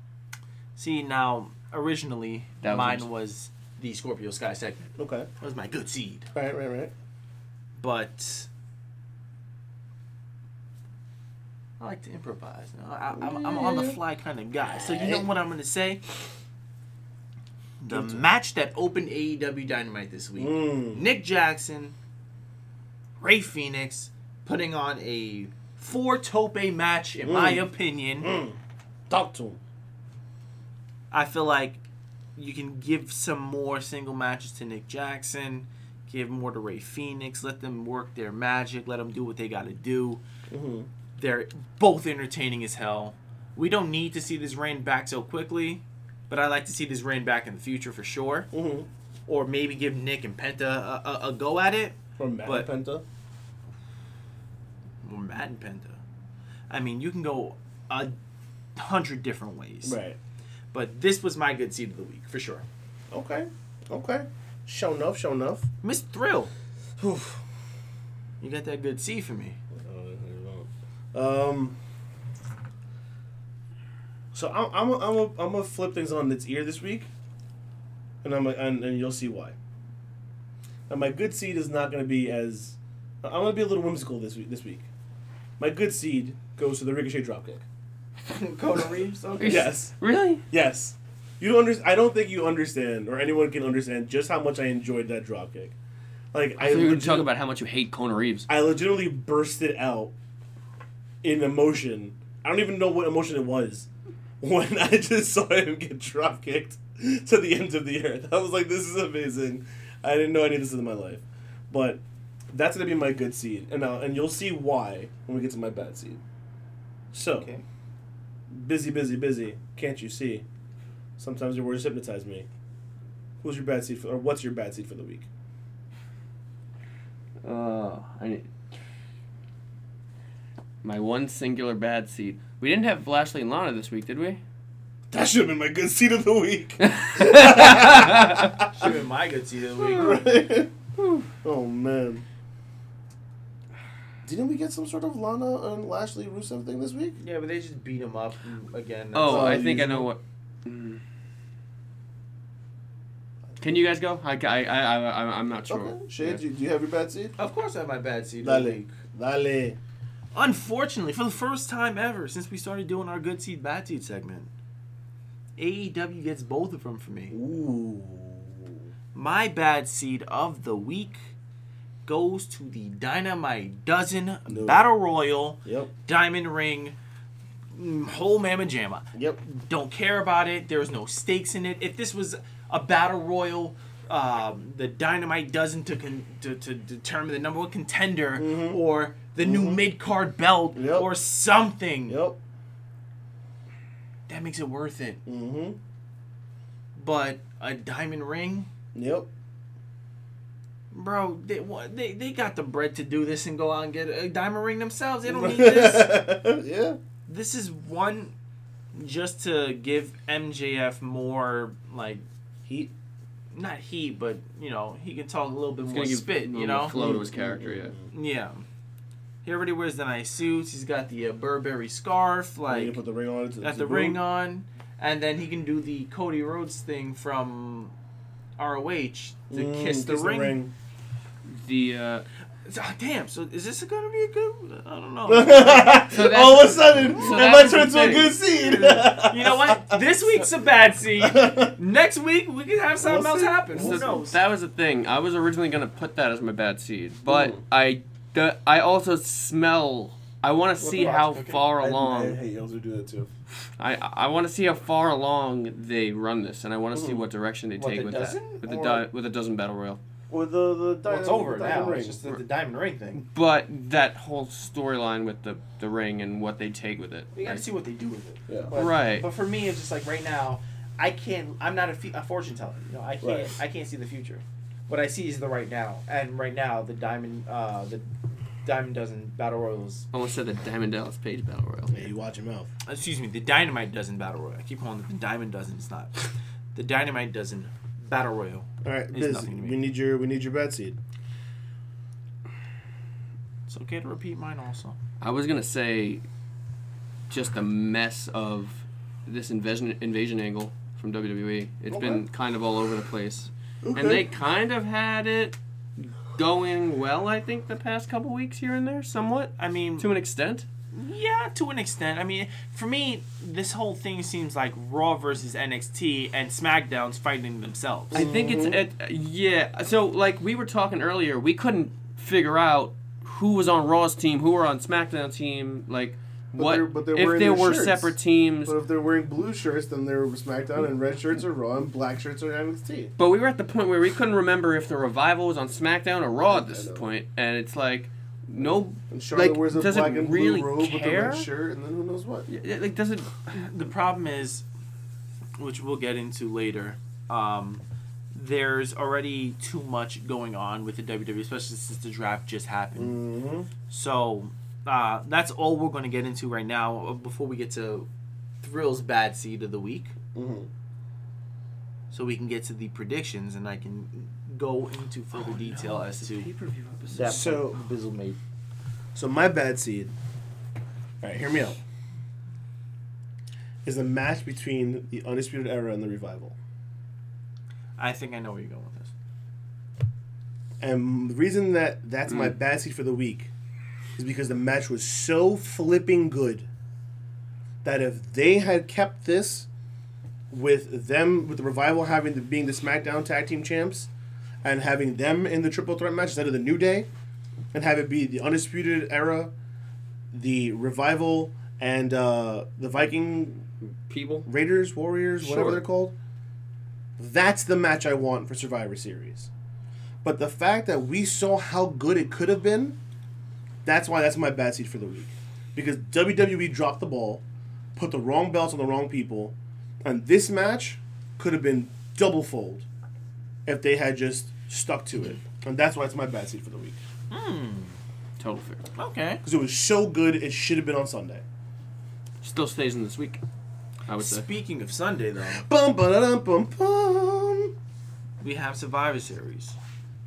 See now, originally That was mine awesome. was the Scorpio Sky segment. Okay. That was my good seed, Right, right, right. but I like to improvise. You know, I, I'm, I'm on the fly kind of guy. So you know what I'm gonna say. The Give it to me. match that opened AEW Dynamite this week. Mm. Nick Jackson, Rey Fenix, putting on a four tope match, in my Mm. opinion. Mm. Talk to him. I feel like you can give some more single matches to Nick Jackson, give more to Rey Fenix, let them work their magic, let them do what they got to do. Mm-hmm. They're both entertaining as hell. We don't need to see this reign back so quickly, but I like to see this reign back in the future for sure. Mm-hmm. Or maybe give Nick and Penta a, a, a go at it. From Matt But- Penta. Or Matt and Penta. I mean, you can go a hundred different ways. Right. But this was my good seed of the week for sure. Okay. Okay. Show enough, show enough. Miss Thrill, Oof. you got that good C for me. Um. So I'm I'm a, I'm a, I'm gonna flip things on its ear this week, and I'm a, and, and you'll see why. And my good seed is not gonna be as I'm gonna be a little whimsical this week. This week, my good seed goes to the Ricochet dropkick. Kona Reeves. Okay. Yes, Really? yes. You don't understand. I don't think you understand, or anyone can understand, just how much I enjoyed that dropkick. Like I thought you were going to legit- talk about how much you hate Kona Reeves. I legitimately bursted out in emotion. I don't even know what emotion it was when I just saw him get drop kicked to the ends of the earth. I was like, this is amazing. I didn't know any of this in my life. But that's gonna be my good seed. And now and you'll see why when we get to my bad seed. So Okay. Busy, busy, busy. Can't you see? Sometimes your words hypnotize me. Who's your bad seed for or what's your bad seed for the week? Oh, I need my one singular bad seed. We didn't have Lashley and Lana this week, did we? That should have been my good seed of the week. Should have been my good seed of the week. Right. oh man. Didn't we get some sort of Lana and Lashley Rusev thing this week? yeah, but they just beat him up again. Oh, all I think I know what. Mm. Can you guys go? I, I, I, I, I'm not sure. Okay. Shade, do, do you have your bad seed? Of course, I have my bad seed. Dale. Dale. Unfortunately, for the first time ever since we started doing our good seed bad seed segment, AEW gets both of them for me. Ooh. My bad seed of the week goes to the Dynamite Dozen No. Battle Royal Yep. Diamond Ring mm, whole mamma jamma. Yep. Don't care about it. There's no stakes in it. If this was a battle royal, um, the Dynamite doesn't to, con- to to determine the number one contender or the new mid card belt Yep. or something, Yep. that makes it worth it. Mm-hmm. But a diamond ring, Yep. Bro, they wa- they they got the bread to do this and go out and get a diamond ring themselves. They don't need this. yeah. this is one just to give MJF more like Heat. not heat, but you know he can talk a little bit It's more gonna give spit. a You know, flow to his character. Yeah. yeah. He already wears the nice suits. He's got the uh, Burberry scarf, Like, you like put the ring on. To, got to the boot. ring on, and then he can do the Cody Rhodes thing from ROH to Mm, kiss the ring. The uh, Ah, damn. So is this gonna be a good? I don't know. So All of a sudden, so it might turn to a good seed. you know what? This week's a bad seed. Next week we can have something We'll else see. happen. so knows? that was the thing. I was originally gonna put that as my bad seed, but Mm. I, the, I also smell. I want to see how rocks cooking? far I, I along. hate yells who do that too. I I want to see how far along they run this, and I want to see what direction they What, take the with dozen? that with the Or- di- with a dozen battle royal. Or the the Well, diamond, it's over the diamond now. ring. It's just the, the diamond ring thing. But that whole storyline with the the ring and what they take with it. We gotta like- see what they do with it. Yeah. But, Right. But for me, it's just like right now, I can't. I'm not a, fe- a fortune teller. You know, I can't. Right. I can't see the future. What I see is the right now, and right now, the diamond, uh, the diamond dozen battle royals. I almost said the Diamond Dallas Page battle royal. Yeah, you watch your mouth. Excuse me. The Dynamite Dozen Battle Royal. I keep calling it the Diamond Dozen. It's not. The Dynamite Dozen Battle Royal. All right, Biz, nothing to me. we need your we need your bad seed. It's okay to repeat mine also. I was gonna say, just a mess of this invasion invasion angle from WWE. It's been kind of all over the place, Okay. and they kind of had it going well. I think the past couple weeks here and there, somewhat I mean, to an extent. Yeah, to an extent. I mean, for me, this whole thing seems like Raw versus NXT and SmackDown's fighting themselves. I think it's mm-hmm. it, yeah. So like we were talking earlier, we couldn't figure out who was on Raw's team, who were on SmackDown team, like. But what they're- but they're if wearing there their were shirts. separate teams? But if they're wearing blue shirts, then they're SmackDown, and red shirts are Raw, and black shirts are NXT. But we were at the point where we couldn't remember if the revival was on SmackDown or Raw at this point, and it's like, no, And Charlotte Like, wears a does it black and really blue robe with a care? red shirt, and then who knows what. y- like does it? the problem is, which we'll get into later, um, there's already too much going on with the WWE, especially since the draft just happened. Mm-hmm. So uh, that's all we're going to get into right now uh, before we get to Thrill's bad seed of the week. Mm-hmm. So we can get to the predictions and I can go into further detail as to. per view. That So- Bizzle made. So my bad seed. All right, hear me out. Is a match between the Undisputed Era and the Revival, I think I know where you're going with this. and the reason that that's my Mm. bad seed for the week is because the match was so flipping good that if they had kept this with them with the Revival having the, being the SmackDown Tag Team Champs and having them in the Triple Threat match instead of the New Day, and have it be the Undisputed Era, the Revival, and uh, the Viking People. Raiders, Warriors, whatever Sure. they're called. That's the match I want for Survivor Series. But the fact that we saw how good it could have been, that's why that's my bad seat for the week. Because WWE dropped the ball, put the wrong belts on the wrong people, and this match could have been double fold if they had just stuck to it. And that's why it's my bad seat for the week. Hmm. Total fair. Okay. Because it was so good, it should have been on Sunday. Still stays in this week. I would say. Speaking of Sunday, though, Bum ba da dum bum bum. we have Survivor Series.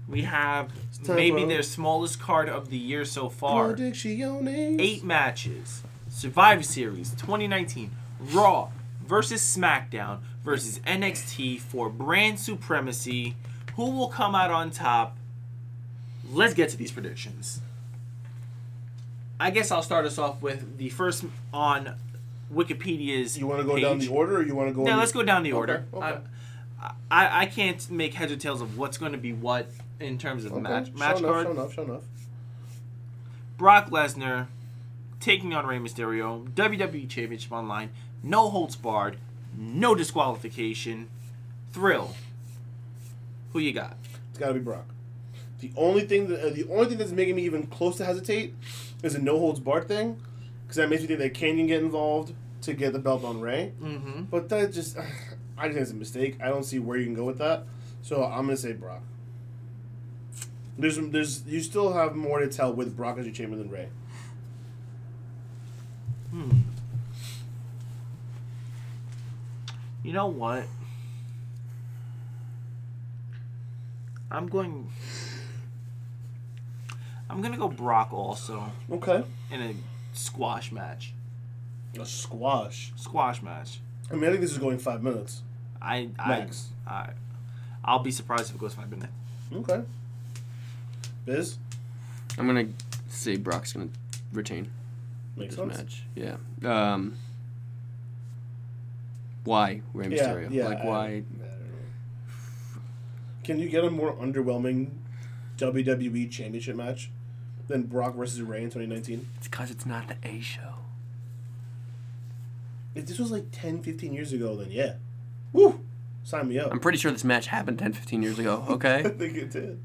We have maybe their smallest card of the year so far. Eight matches. Survivor Series 2019. Raw versus SmackDown versus NXT for brand supremacy. Who will come out on top? Let's get to these predictions. I guess I'll start us off with the first on Wikipedia's. You want to go down the order, or you want to go? Yeah, let's go down the order. okay. I, I I can't make heads or tails of what's going to be what in terms of Okay, match show match enough, card. Show enough. Show enough. Brock Lesnar taking on Rey Mysterio, WWE Championship Online, no holds barred, no disqualification, thrill. Who you got? It's got to be Brock. The only thing that uh, the only thing that's making me even close to hesitate is a no holds barred thing, because that makes me think that Cain can get involved to get the belt on Rey. Mm-hmm. But that just, I just think it's a mistake. I don't see where you can go with that. So I'm gonna say Brock. There's, there's, you still have more to tell with Brock as your champion than Rey. Hmm. You know what? I'm going. I'm gonna go Brock also Okay. in a squash match. A squash. Squash match. I mean, I think this is going five minutes. I I, Max. I I'll be surprised if it goes five minutes. Okay. Biz I'm gonna say Brock's gonna retain makes this sense. match. Yeah. Um. Why Rey Mysterio? yeah. like why? I don't know. Can you get a more underwhelming WWE Championship match than Brock versus Rey in 2019? It's because it's not the A show. If this was like 10, 15 years ago, then yeah. Woo! Sign me up. I'm pretty sure this match happened 10, 15 years ago. Okay? I think it did.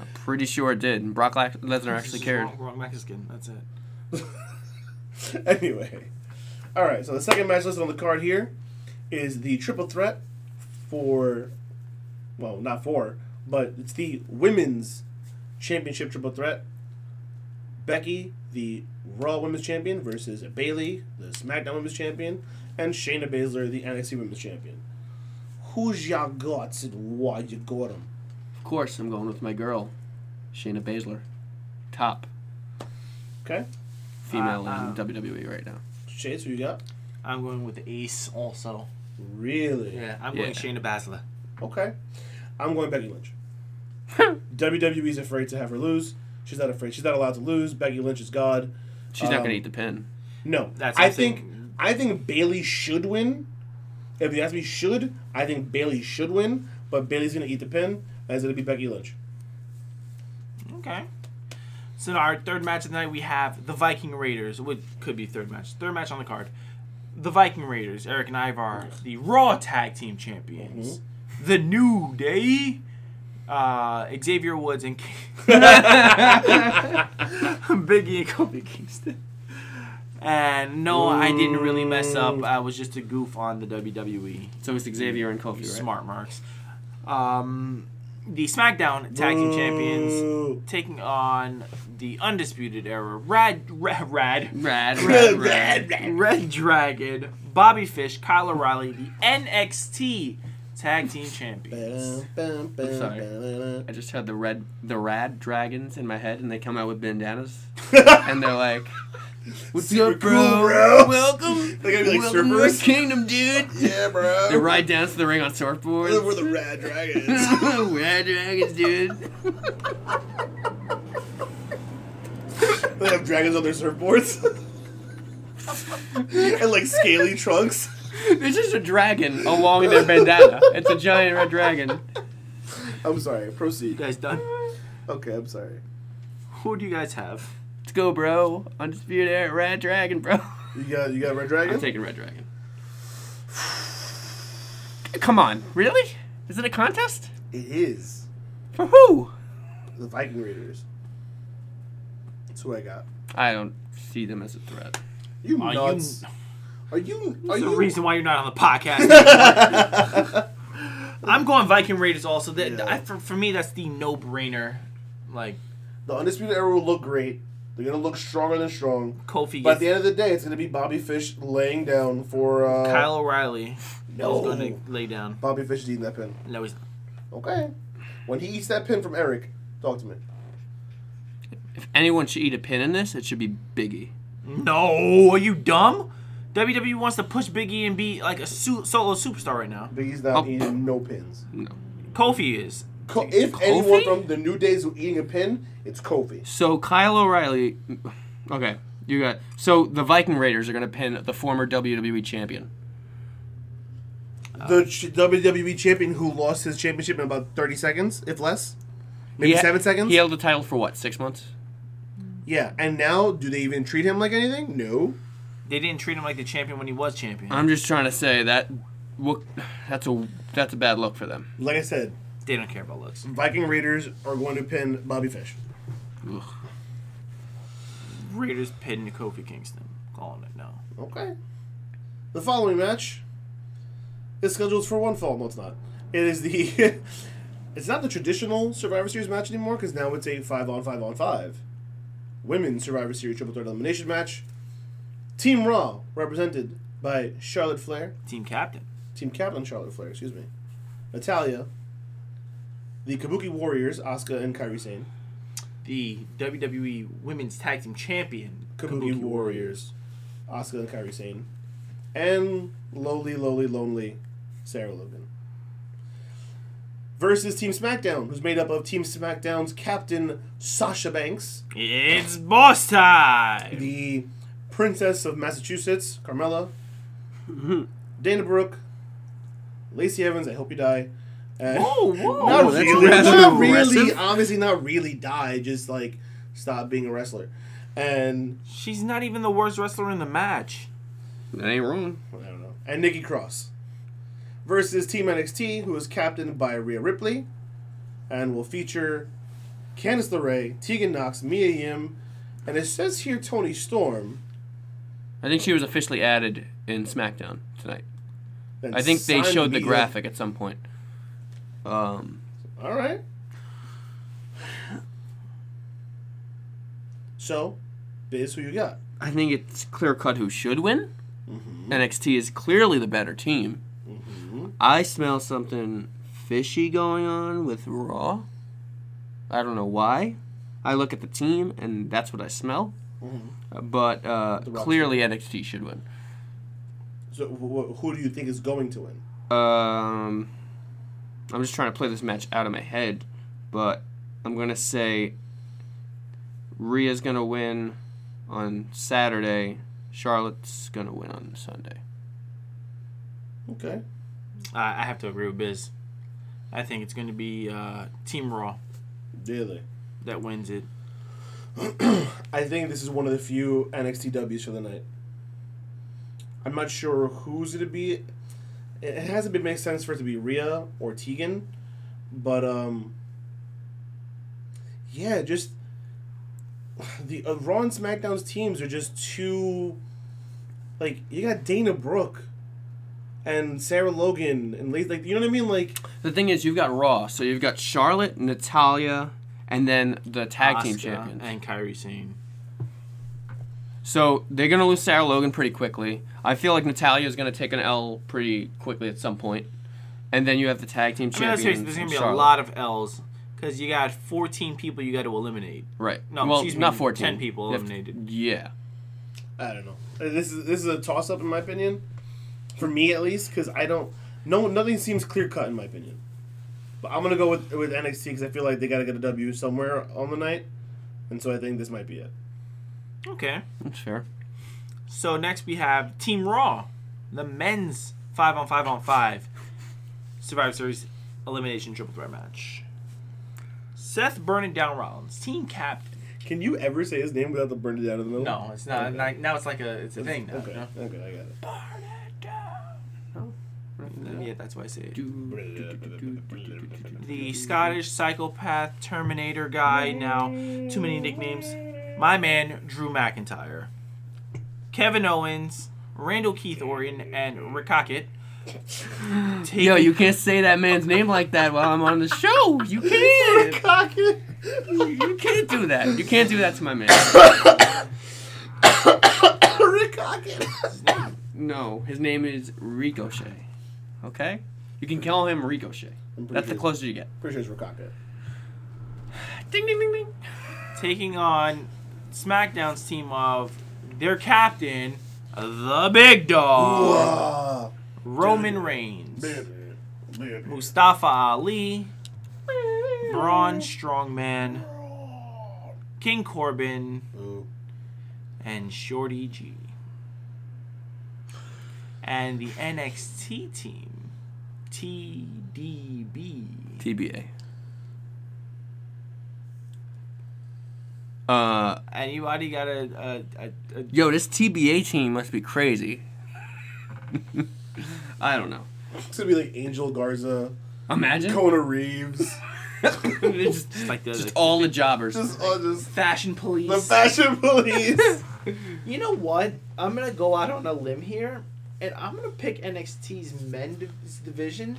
I'm pretty sure it did. And Brock Lesnar actually cared. Wrong, wrong Mexican. That's it. anyway. Alright, so the second match listed on the card here is the triple threat for, well, not four, but it's the women's championship triple threat. Becky, the Raw Women's Champion, versus Bayley, the SmackDown Women's Champion, and Shayna Baszler, the NXT Women's Champion. Who's ya got and why you got 'em? Of course, I'm going with my girl, Shayna Baszler, top Okay? female Uh, in WWE right now. Chase, who you got? I'm going with the Ace also. Really? Yeah, I'm Yeah. going Shayna Baszler. Okay. I'm going Becky Lynch. WWE's afraid to have her lose. She's not afraid. She's not allowed to lose. Becky Lynch is God. She's not Um, gonna eat the pin. No, That's I think saying. I think Bayley should win. If you ask me, should I think Bayley should win? But Bayley's gonna eat the pin, and it's gonna be Becky Lynch. Okay. So in our third match of the night, we have the Viking Raiders. What could be third match? Third match on the card. The Viking Raiders, Erik and Ivar, the Raw Tag Team Champions. The New Day, uh, Xavier Woods and Biggie and Kofi Kingston. And no, I didn't really mess up. I was just a goof on the WWE. So it's Xavier and Kofi, right? Smart marks. Um, the SmackDown Tag Team Champions taking on the Undisputed Era, Rad, Rad, Rad, Rad, Rad, rad, rad. Red Dragon, Bobby Fish, Kyle O'Reilly, the NXT Tag Team Champions. Bam, bam, bam, sorry. I just had the red, the rad dragons in my head, and they come out with bandanas, and they're like, "What's Super up, cool, bro? bro." Welcome, They're gonna be like welcome to our kingdom, dude." Yeah, bro. They ride down to the ring on surfboards. We're the Rad Dragons. Rad dragons, dude. they have dragons on their surfboards. and like scaly trunks. It's just a dragon along their bandana. It's a giant red dragon. I'm sorry. You Proceed. guys done? Okay, I'm sorry. Who do you guys have? Let's go, bro. Undisputed Era, Red Dragon, bro. You got you got Red Dragon. I'm taking Red Dragon. Come on, really? Is it a contest? it is For who? the Viking Raiders. That's who I got. I don't see them as a threat. You Are you- nuts? Are you? Are There's you? a reason why you're not on the podcast. I'm going Viking Raiders also. That, Yeah. I, for, for me, that's the no-brainer. Like The Undisputed Era will look great. They're gonna look stronger than strong. Kofi But at the end of the day, it's gonna be Bobby Fish laying down for uh, Kyle O'Reilly. No. is going to lay down. Bobby Fish is eating that pin. No, he's Okay. When he eats that pin from Erik, talk to me. If anyone should eat a pin in this, it should be Biggie. no. Are you dumb? WWE wants to push Big E and be like a su- solo superstar right now. Big E's not Oh. eating no pins. No. Kofi is. Co- if Kofi? anyone from the New Days who eating a pin, it's Kofi. So Kyle O'Reilly. Okay, you got. So the Viking Raiders are going to pin the former WWE champion. The ch- WWE champion who lost his championship in about 30 seconds, if less. Maybe He ha- seven seconds? He held the title for what? Six months. Yeah, and now do they even treat him like anything? No. They didn't treat him like the champion when he was champion. I'm just trying to say that. Look, that's a that's a bad look for them. Like I said, they don't care about looks. Viking Raiders are going to pin Bobby Fish. Raiders pinned Kofi Kingston. Calling it now. Okay. The following match is scheduled for one fall. No, it's not. It is the. it's not the traditional Survivor Series match anymore because now it's a five on five on five. Women's Survivor Series Triple Threat Elimination match. Team Raw, represented by Charlotte Flair, Team captain. Team Captain Charlotte Flair, excuse me. Natalya. The Kabuki Warriors, Asuka and Kairi Sane. The WWE Women's Tag Team Champion. Kabuki, Warriors, Asuka and Kairi Sane. And lowly, lowly, lonely Sarah Logan. Versus Team SmackDown, who's made up of Team SmackDown's captain Sasha Banks, It's boss time. the Princess of Massachusetts, Carmella, Dana Brooke, Lacey Evans, I hope you die. And Whoa, whoa. Oh, not that's really, aggressive. not really, Aggressive. obviously not really die, just like stop being a wrestler. And She's not even the worst wrestler in the match. That ain't wrong. I don't know. And Nikki Cross versus Team NXT, who is captained by Rhea Ripley, and will feature Candice LeRae, Tegan Nox, Mia Yim, and it says here Toni Storm. I think she was officially added in SmackDown tonight. I think they showed the graphic at some point. Um, All right. So, Biz, who you got? I think it's clear cut who should win. Mm-hmm. NXT is clearly the better team. I smell something fishy going on with Raw. I don't know why. I look at the team and that's what I smell. Uh, But uh, The Raw clearly NXT should win. So, wh- wh- who do you think is going to win? Um, I'm just trying to play this match out of my head, but I'm gonna say Rhea's gonna win on Saturday. Charlotte's gonna win on Sunday. Okay. I I have to agree with Biz. I think it's going to be uh, Team Raw Really? that wins it. I think this is one of the few NXT Ws for the night. I'm not sure who's to be. It hasn't been make sense for it to be Rhea or Tegan, but um, yeah, just the uh, Raw and SmackDown's teams are just too. Like you got Dana Brooke, and Sarah Logan, and like you know what I mean, like The thing is, you've got Raw, so you've got Charlotte, Natalya, and then the tag team champions. and Kairi Sane. So they're gonna lose Sarah Logan pretty quickly. I feel like Natalya is gonna take an L pretty quickly at some point. point, and then you have the tag team I mean, let's champions. there's going to be Charlotte. a lot of L's because you got 14 people you got to eliminate. Right. No, well, excuse me, not 14. 10 people You have to- eliminated. yeah. I don't know. Uh, This is this is a toss up in my opinion, for me at least, because I don't. No, nothing seems clear cut in my opinion. But I'm gonna go with with NXT because I feel like they gotta get a W somewhere on the night, and so I think this might be it. Okay. Sure. So next we have Team Raw, the men's 5 on 5 on 5 Survivor Series elimination triple threat match. Seth burning down Rollins, team captain. Can you ever say his name without the burn it down in the middle? No, it's not. Okay. Now it's like a it's a thing now. Okay, you know? okay, I got it. Burn it down. Yeah, that's why I say it. The Scottish psychopath Terminator guy. Now, too many nicknames. My man, Drew McIntyre. Kevin Owens, Randall Keith Orton, and Rick Cockett. Yo, you can't say that man's name like that while I'm on the show. You can't. Cocky. You can't do that. You can't do that to my man. Rick Cockett. No, his name is Ricochet. Okay? You can call him Ricochet. That's the closest you get. Pretty sure it's Rick Ding ding ding ding. taking on SmackDown's team of their captain, the big dog, Whoa. Roman Reigns, man. Mustafa Ali, Braun Strongman, King Corbin, Ooh. and Shorty G. And the NXT team, TDB. TBA. Uh, Anybody got a, a, a, a yo, this TBA team must be crazy. I don't know. It's gonna be like Angel Garza, Imagine Kona Reeves, just, just like the, just the all the jobbers. just all just fashion police? the fashion police. You know what? I'm gonna go out on a limb here, and I'm gonna pick NXT's men div- division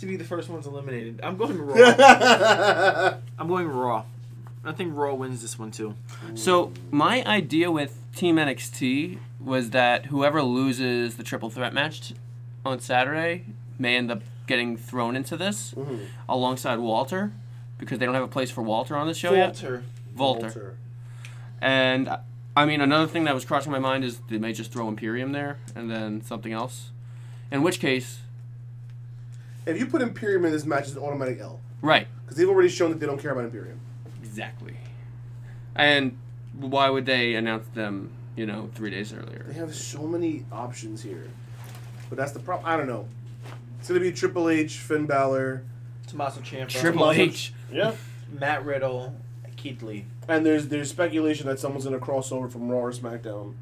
to be the first ones eliminated. I'm going Raw. I'm going Raw. I think Raw wins this one too. So my idea with Team NXT was that whoever loses the triple threat match on Saturday may end up getting thrown into this Mhm. alongside Walter because they don't have a place for Walter on the show yet. Walter. Walter. And I mean, another thing that was crossing my mind is they may just throw Imperium there and then something else. In which case, If you put Imperium in this match, it's an automatic L right, because they've already shown that they don't care about Imperium. exactly. And why would they announce them, you know, three days earlier? They earlier? have so many options here, but that's the problem. I don't know. It's gonna be Triple H, Finn Balor. Tommaso Ciampa. Triple Tommaso- H. Yeah. Matt Riddle. Keith Lee. And there's there's speculation that someone's gonna cross over from Raw or SmackDown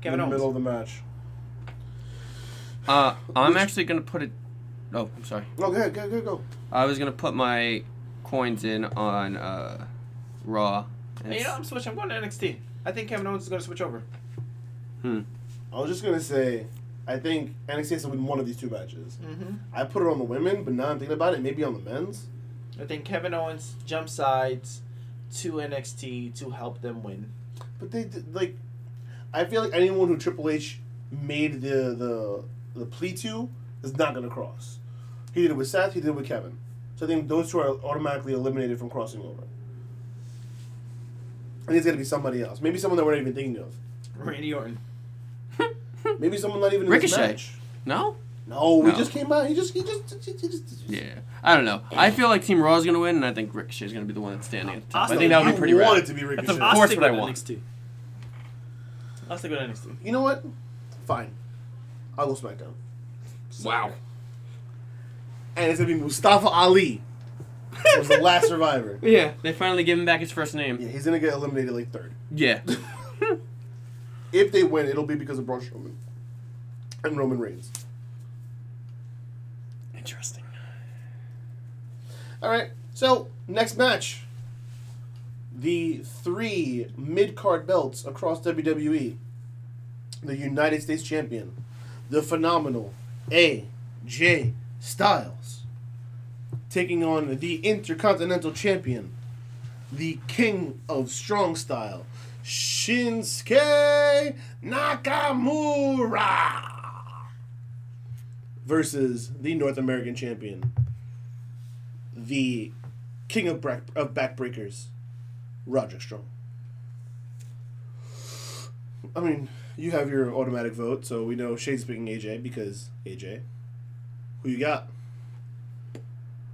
Kevin in the middle of the match. Uh, I'm Which- actually gonna put it. Oh, I'm sorry. Oh, go ahead, go, go, go. I was gonna put my coins in on uh, Raw. and Hey, you know, s- I'm switching. I'm going to NXT. I think Kevin Owens is going to switch over. Hmm. I was just gonna say, I think NXT has to win one of these two matches. Mm-hmm. I put it on the women, but now I'm thinking about it, maybe on the men's. I think Kevin Owens jump sides to NXT to help them win. But they like, I feel like anyone who Triple H made the the the plea to is not gonna cross. He did it with Seth. He did it with Kevin. So I think those two are automatically eliminated from crossing over. I think it's gonna be somebody else. Maybe someone that we're not even thinking of. Randy Orton. Maybe someone not even in this Ricochet. match. no. No, we No. just came out. He just he just he just. He just Yeah, I don't know. I feel like Team Raw is gonna win, and I think Ricochet is gonna be the one that's standing at the top. I Austin, think that would be pretty want rad. it to be That's Ricochet. of I'll course stick what I want. NXT. I'll stick with NXT. You know what? Fine. I'll go SmackDown. Wow. And it's gonna be Mustafa Ali. was the last survivor. Yeah, they finally give him back his first name. Yeah, he's gonna get eliminated like third. Yeah. If they win, it'll be because of Braun Strowman and Roman Reigns. Interesting. All right. So next match, the three mid card belts across WWE. The United States Champion, the phenomenal AJ Styles, taking on the Intercontinental Champion, the King of Strong Style, Shinsuke Nakamura, versus the North American Champion, the king of, back, of backbreakers, Roderick Strong. I mean, you have your automatic vote, so we know Shade's picking AJ because AJ. Who you got?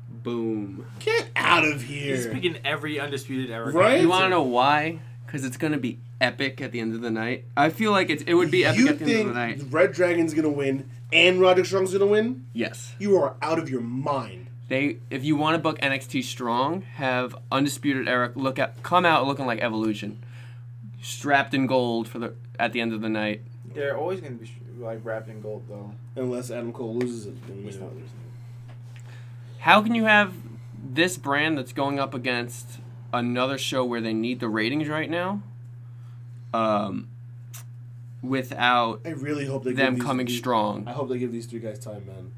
Boom. Get out of here. He's here! picking every undisputed era. Right? You want to know why? Because it's gonna be epic at the end of the night. I feel like it's, it would be epic you at the end of the night. Red Dragon's gonna win and Roderick Strong's gonna win? Yes. You are out of your mind. They, if you want to book NXT strong, have undisputed Era look at come out looking like Evolution, strapped in gold for the at the end of the night. They're always going to be like wrapped in gold, though. Unless Adam Cole loses it. then, He's not losing. How can you have this brand that's going up against another show where they need the ratings right now, um, without I really hope they give them these- coming these- strong? I hope they give these three guys time, man.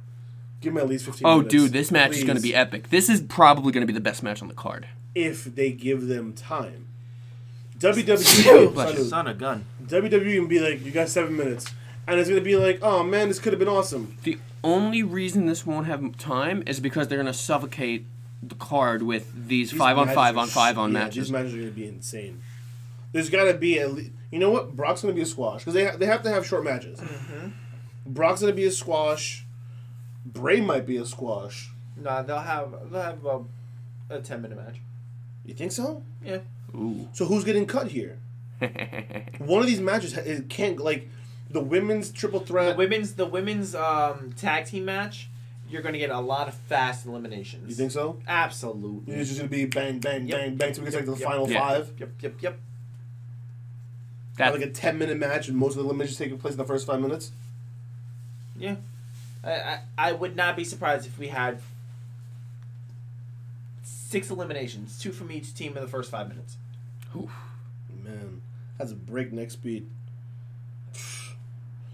Give them at least 15 Oh, minutes. dude, this match is going to be epic. This is probably going to be the best match on the card. If they give them time. WWE, Bless you. Son of gun. WWE can be like, you got seven minutes. And it's going to be like, oh man, this could have been awesome. The only reason this won't have time is because they're going to suffocate the card with these, these five on five on five sh- on yeah, matches. These matches are going to be insane. There's got to be at least. You know what? Brock's gonna be a squash because they ha- they have to have short matches. Brock's gonna be a squash. Bray might be a squash. Nah, they'll have they'll have a, a ten minute match. You think so? Yeah. Ooh. So who's getting cut here? One of these matches it can't like the women's triple The threat. women's the women's um, tag team match, you're gonna get a lot of fast eliminations. You think so? Absolutely. It's just gonna be bang, bang, Yep. bang, bang. So we get like the Yep. final Yeah. five. Yep, yep, yep. That, like a ten minute match, and most of the eliminations taking place in the first five minutes. Yeah. I, I I would not be surprised if we had six eliminations, two from each team in the first five minutes. Man, that's a breakneck speed.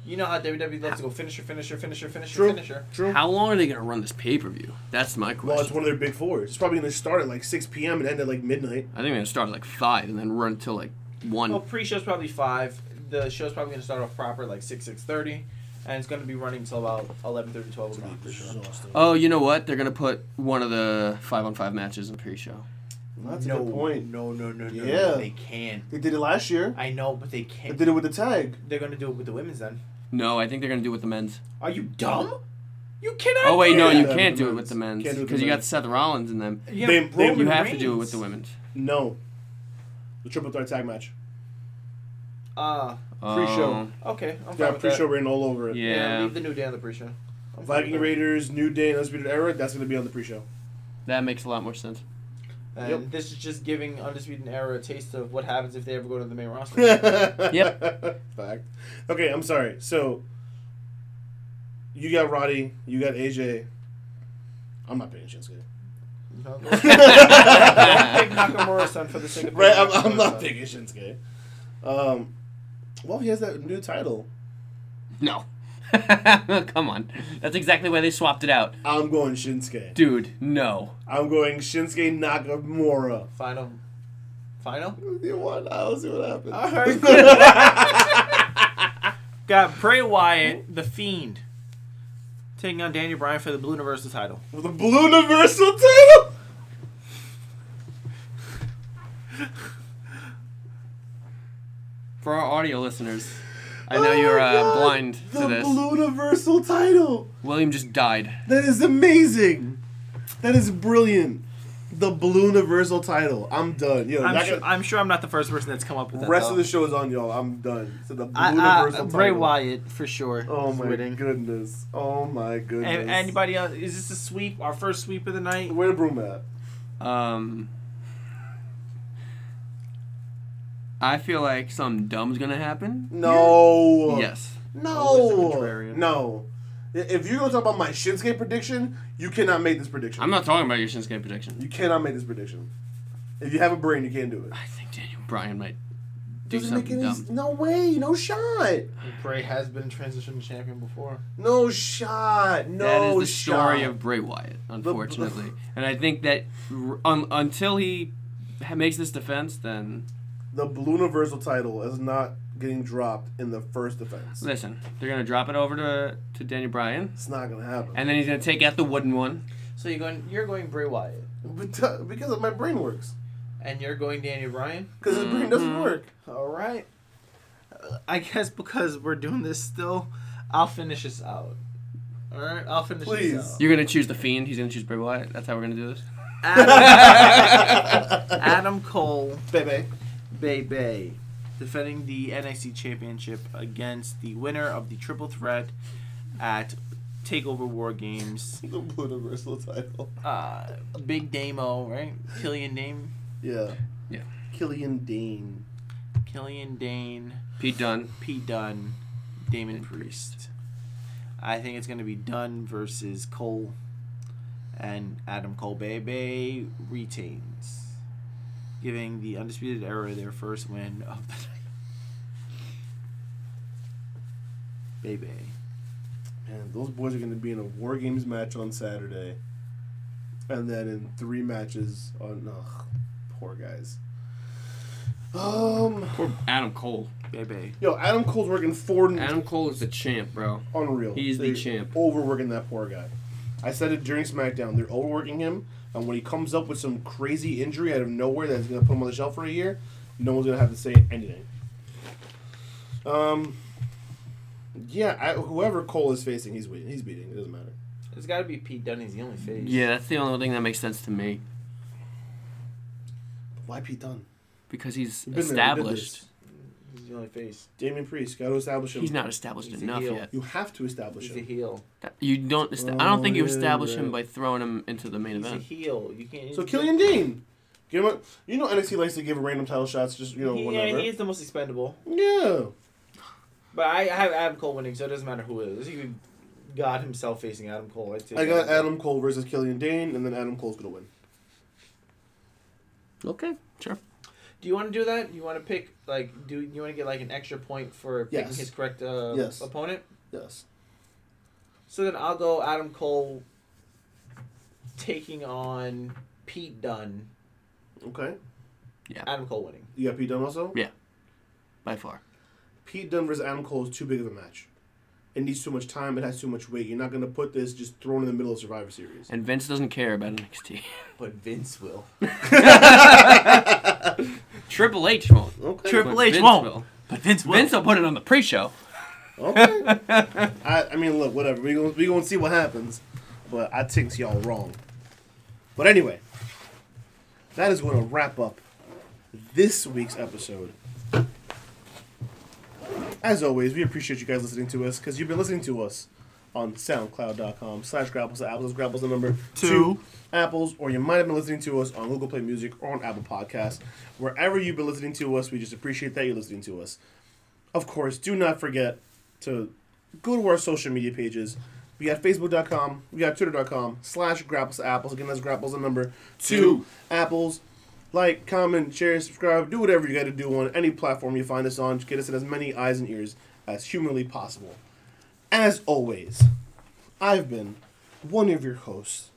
You know how WWE loves to go finisher, finisher, finisher, finisher, True. finisher. True. how long are they gonna run this pay per view? That's my question. Well, it's one of their big fours. It's probably gonna start at like six p.m. and end at like midnight. I think they're gonna start at like five and then run until like one. Well, pre-show's probably five. The show's probably gonna start off proper like six, six thirty, and it's gonna be running until about 11:30, 12 o'clock. For sure. Oh, you know what? They're gonna put one of the five on five matches in pre-show. That's no, a good point. No, no, no, no. Yeah. They can't. They did it last year. I know, but they They can't. They did it with the tag. They're gonna do it with the women's then. No, I think they're gonna do it with the men's. Are you dumb? You cannot. Oh wait, do no, that. you can't do it with the men's Can't do it with because the you got men's. Seth Rollins in them. You have, They- they- Roman You have to do it with the women's. No. The triple threat tag match. Ah, Pre-show. okay. I'm fine Yeah, pre-show that. written all over it. Yeah, Yeah, leave the new day on the pre-show. I'm Viking. Raiders, New Day, and Undisputed Era. That's gonna be on the pre-show. that makes a lot more sense. And Yep. this is just giving Undisputed Era a taste of what happens if they ever go to the main roster. yep. Fact. Okay, I'm sorry. So you got Roddy, you got AJ. I'm not paying Shinsuke. Don't pick Nakamura, son, for the sake of Right, I'm, I'm not son. picking Shinsuke. Um, well, he has that new title. No. Come on. That's exactly why they swapped it out. I'm going Shinsuke. Dude, no. I'm going Shinsuke Nakamura. Final. Final? You want? I'll see what happens. All right. Got Bray Wyatt, the Fiend, taking on Daniel Bryan for the Blue Universal title. With the Blue Universal title. For our audio listeners, I know you're Oh uh, blind the to this. Blue Universal title. William just died. That is amazing. That is brilliant. The Blue Universal title. I'm done. Yo, I'm that sure, guy- I'm sure I'm not the first person that's come up with that. rest though. of the show is on y'all. I'm done. So the Blue I- I- Universal Bray. Wyatt for sure. Oh my winning. goodness. Oh my goodness. And anybody else? Is this a sweep? Our first sweep of the night? Where the broom at? Um, I feel like something dumb's gonna happen. No. Yes. No. No. I- If you're gonna talk about my Shinsuke prediction, you cannot make this prediction. I'm not talking about your Shinsuke prediction. You cannot make this prediction. If you have a brain, you can't do it. I think Daniel Bryan might do Doesn't make something any. dumb. No way. No shot. Bray has been transition champion before. No shot. No that is the shot. story of Bray Wyatt, unfortunately. and I think that r- un- until he ha- makes this defense, then the Blue Universal title is not getting dropped in the first defense. listen, they're gonna drop it over to to Daniel Bryan, It's not gonna happen. and then he's gonna take out the wooden one. So you're going. You're going Bray Wyatt, But- because of my brain works. and you're going Daniel Bryan. Because his brain doesn't Mhm. work. All right. I guess because we're doing this still, I'll finish this out. All right. I'll finish Please. this out. You're gonna choose the Fiend. He's gonna choose Bray Wyatt. That's how we're gonna do this. Adam, Adam Cole, Baby. Bebe, defending the NXT Championship against the winner of the Triple Threat at Takeover War Games. The Blue Universal title. Uh, Big Damo, right? Killian Dain, Yeah. Yeah. Killian Dain. Killian Dain, Pete Dunne. Pete Dunne, Damian Priest. I think it's gonna be Dunne versus Cole, and Adam Cole Bebe retains, giving the Undisputed Era their first win of the night. Bebe. Man, those boys are going to be in a War Games match on Saturday. And then in three matches on. Ugh, poor guys. Um. Poor Adam Cole. Bebe. Yo, Adam Cole's working four. Adam Cole is the champ, bro. Unreal. He's the They're champ. Overworking that poor guy. I said it during SmackDown. They're overworking him, and when he comes up with some crazy injury out of nowhere that's going to put him on the shelf for a year, no one's going to have to say anything. Um, yeah, I, whoever Cole is facing, he's beating. He's beating. It doesn't matter. It's got to be Pete Dunne. He's the only face. Yeah, that's the only thing that makes sense to me Why Pete Dunne? because he's We've there, established. This. The only face. Damian Priest, got to establish him. He's not established He's a enough heel. yet. You have to establish He's a him. heel. That- You don't. Est- I don't think you Oh, yeah, establish him by throwing him into the main He's a event. heel. You can't. So Killian Dain, give him. A, you know NXT likes to give random title shots, just you know yeah, whenever. he is the most expendable. Yeah. But I, I have Adam Cole winning, so it doesn't matter who it is. He got himself facing Adam Cole. I'd take I got Adam Cole versus Killian Dain, and then Adam Cole's gonna win. Okay, sure. Do you want to do that? You want to pick like do you want to get like an extra point for picking Yes. his correct uh, Yes. opponent? Yes. So then I'll go Adam Cole taking on Pete Dunne. Okay. Yeah. Adam Cole winning. You got Pete Dunne also. Yeah. By far. Pete Dunne versus Adam Cole is too big of a match. It needs too much time. It has too much weight. You're not gonna put this just thrown in the middle of Survivor Series. And Vince doesn't care about NXT. But Vince will. Triple H won't. Okay. Triple But H Vince won't. will. But Vince will. Vince will put it on the pre-show. Okay. I, I mean, look, whatever. We gonna we gonna see what happens, but I think y'all wrong. But anyway, that is going to wrap up this week's episode. As always, we appreciate you guys listening to us because you've been listening to us on SoundCloud.com slash Grapples to Apples. Grapples the number Two. Apples, or you might have been listening to us on Google Play Music or on Apple Podcasts. Wherever you've been listening to us, we just appreciate that you're listening to us. Of course, do not forget to go to our social media pages. We got Facebook.com, we got Twitter.com, slash Grapples to Apples. Again, that's Grapples the number two. Two. Apples. Like, comment, share, subscribe, do whatever you got to do on any platform you find us on. Get us in as many eyes and ears as humanly possible. As always, I've been one of your hosts,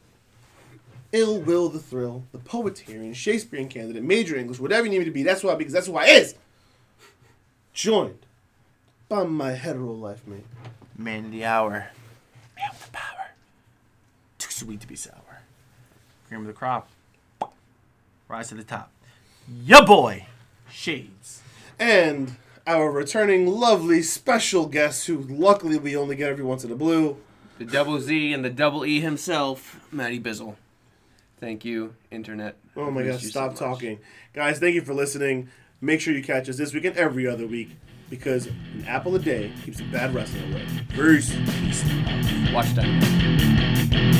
Ill Will the Thrill, the Poetarian, Shakespearean candidate, Major English, whatever you need me to be. That's why, because that's who I is. Joined by my hetero life mate. Man of the hour. Man with the power. Too sweet to be sour. Cream of the crop. Rise to the top. Ya boy. Shades. And our returning lovely special guest, who luckily we only get every once in a blue. The double Z and the double E himself, Matty Bizzle. Thank you, Internet. Oh my god, stop so talking. Guys, thank you for listening. Make sure you catch us this week and every other week because an apple a day keeps the bad wrestling away. Peace. Watch that.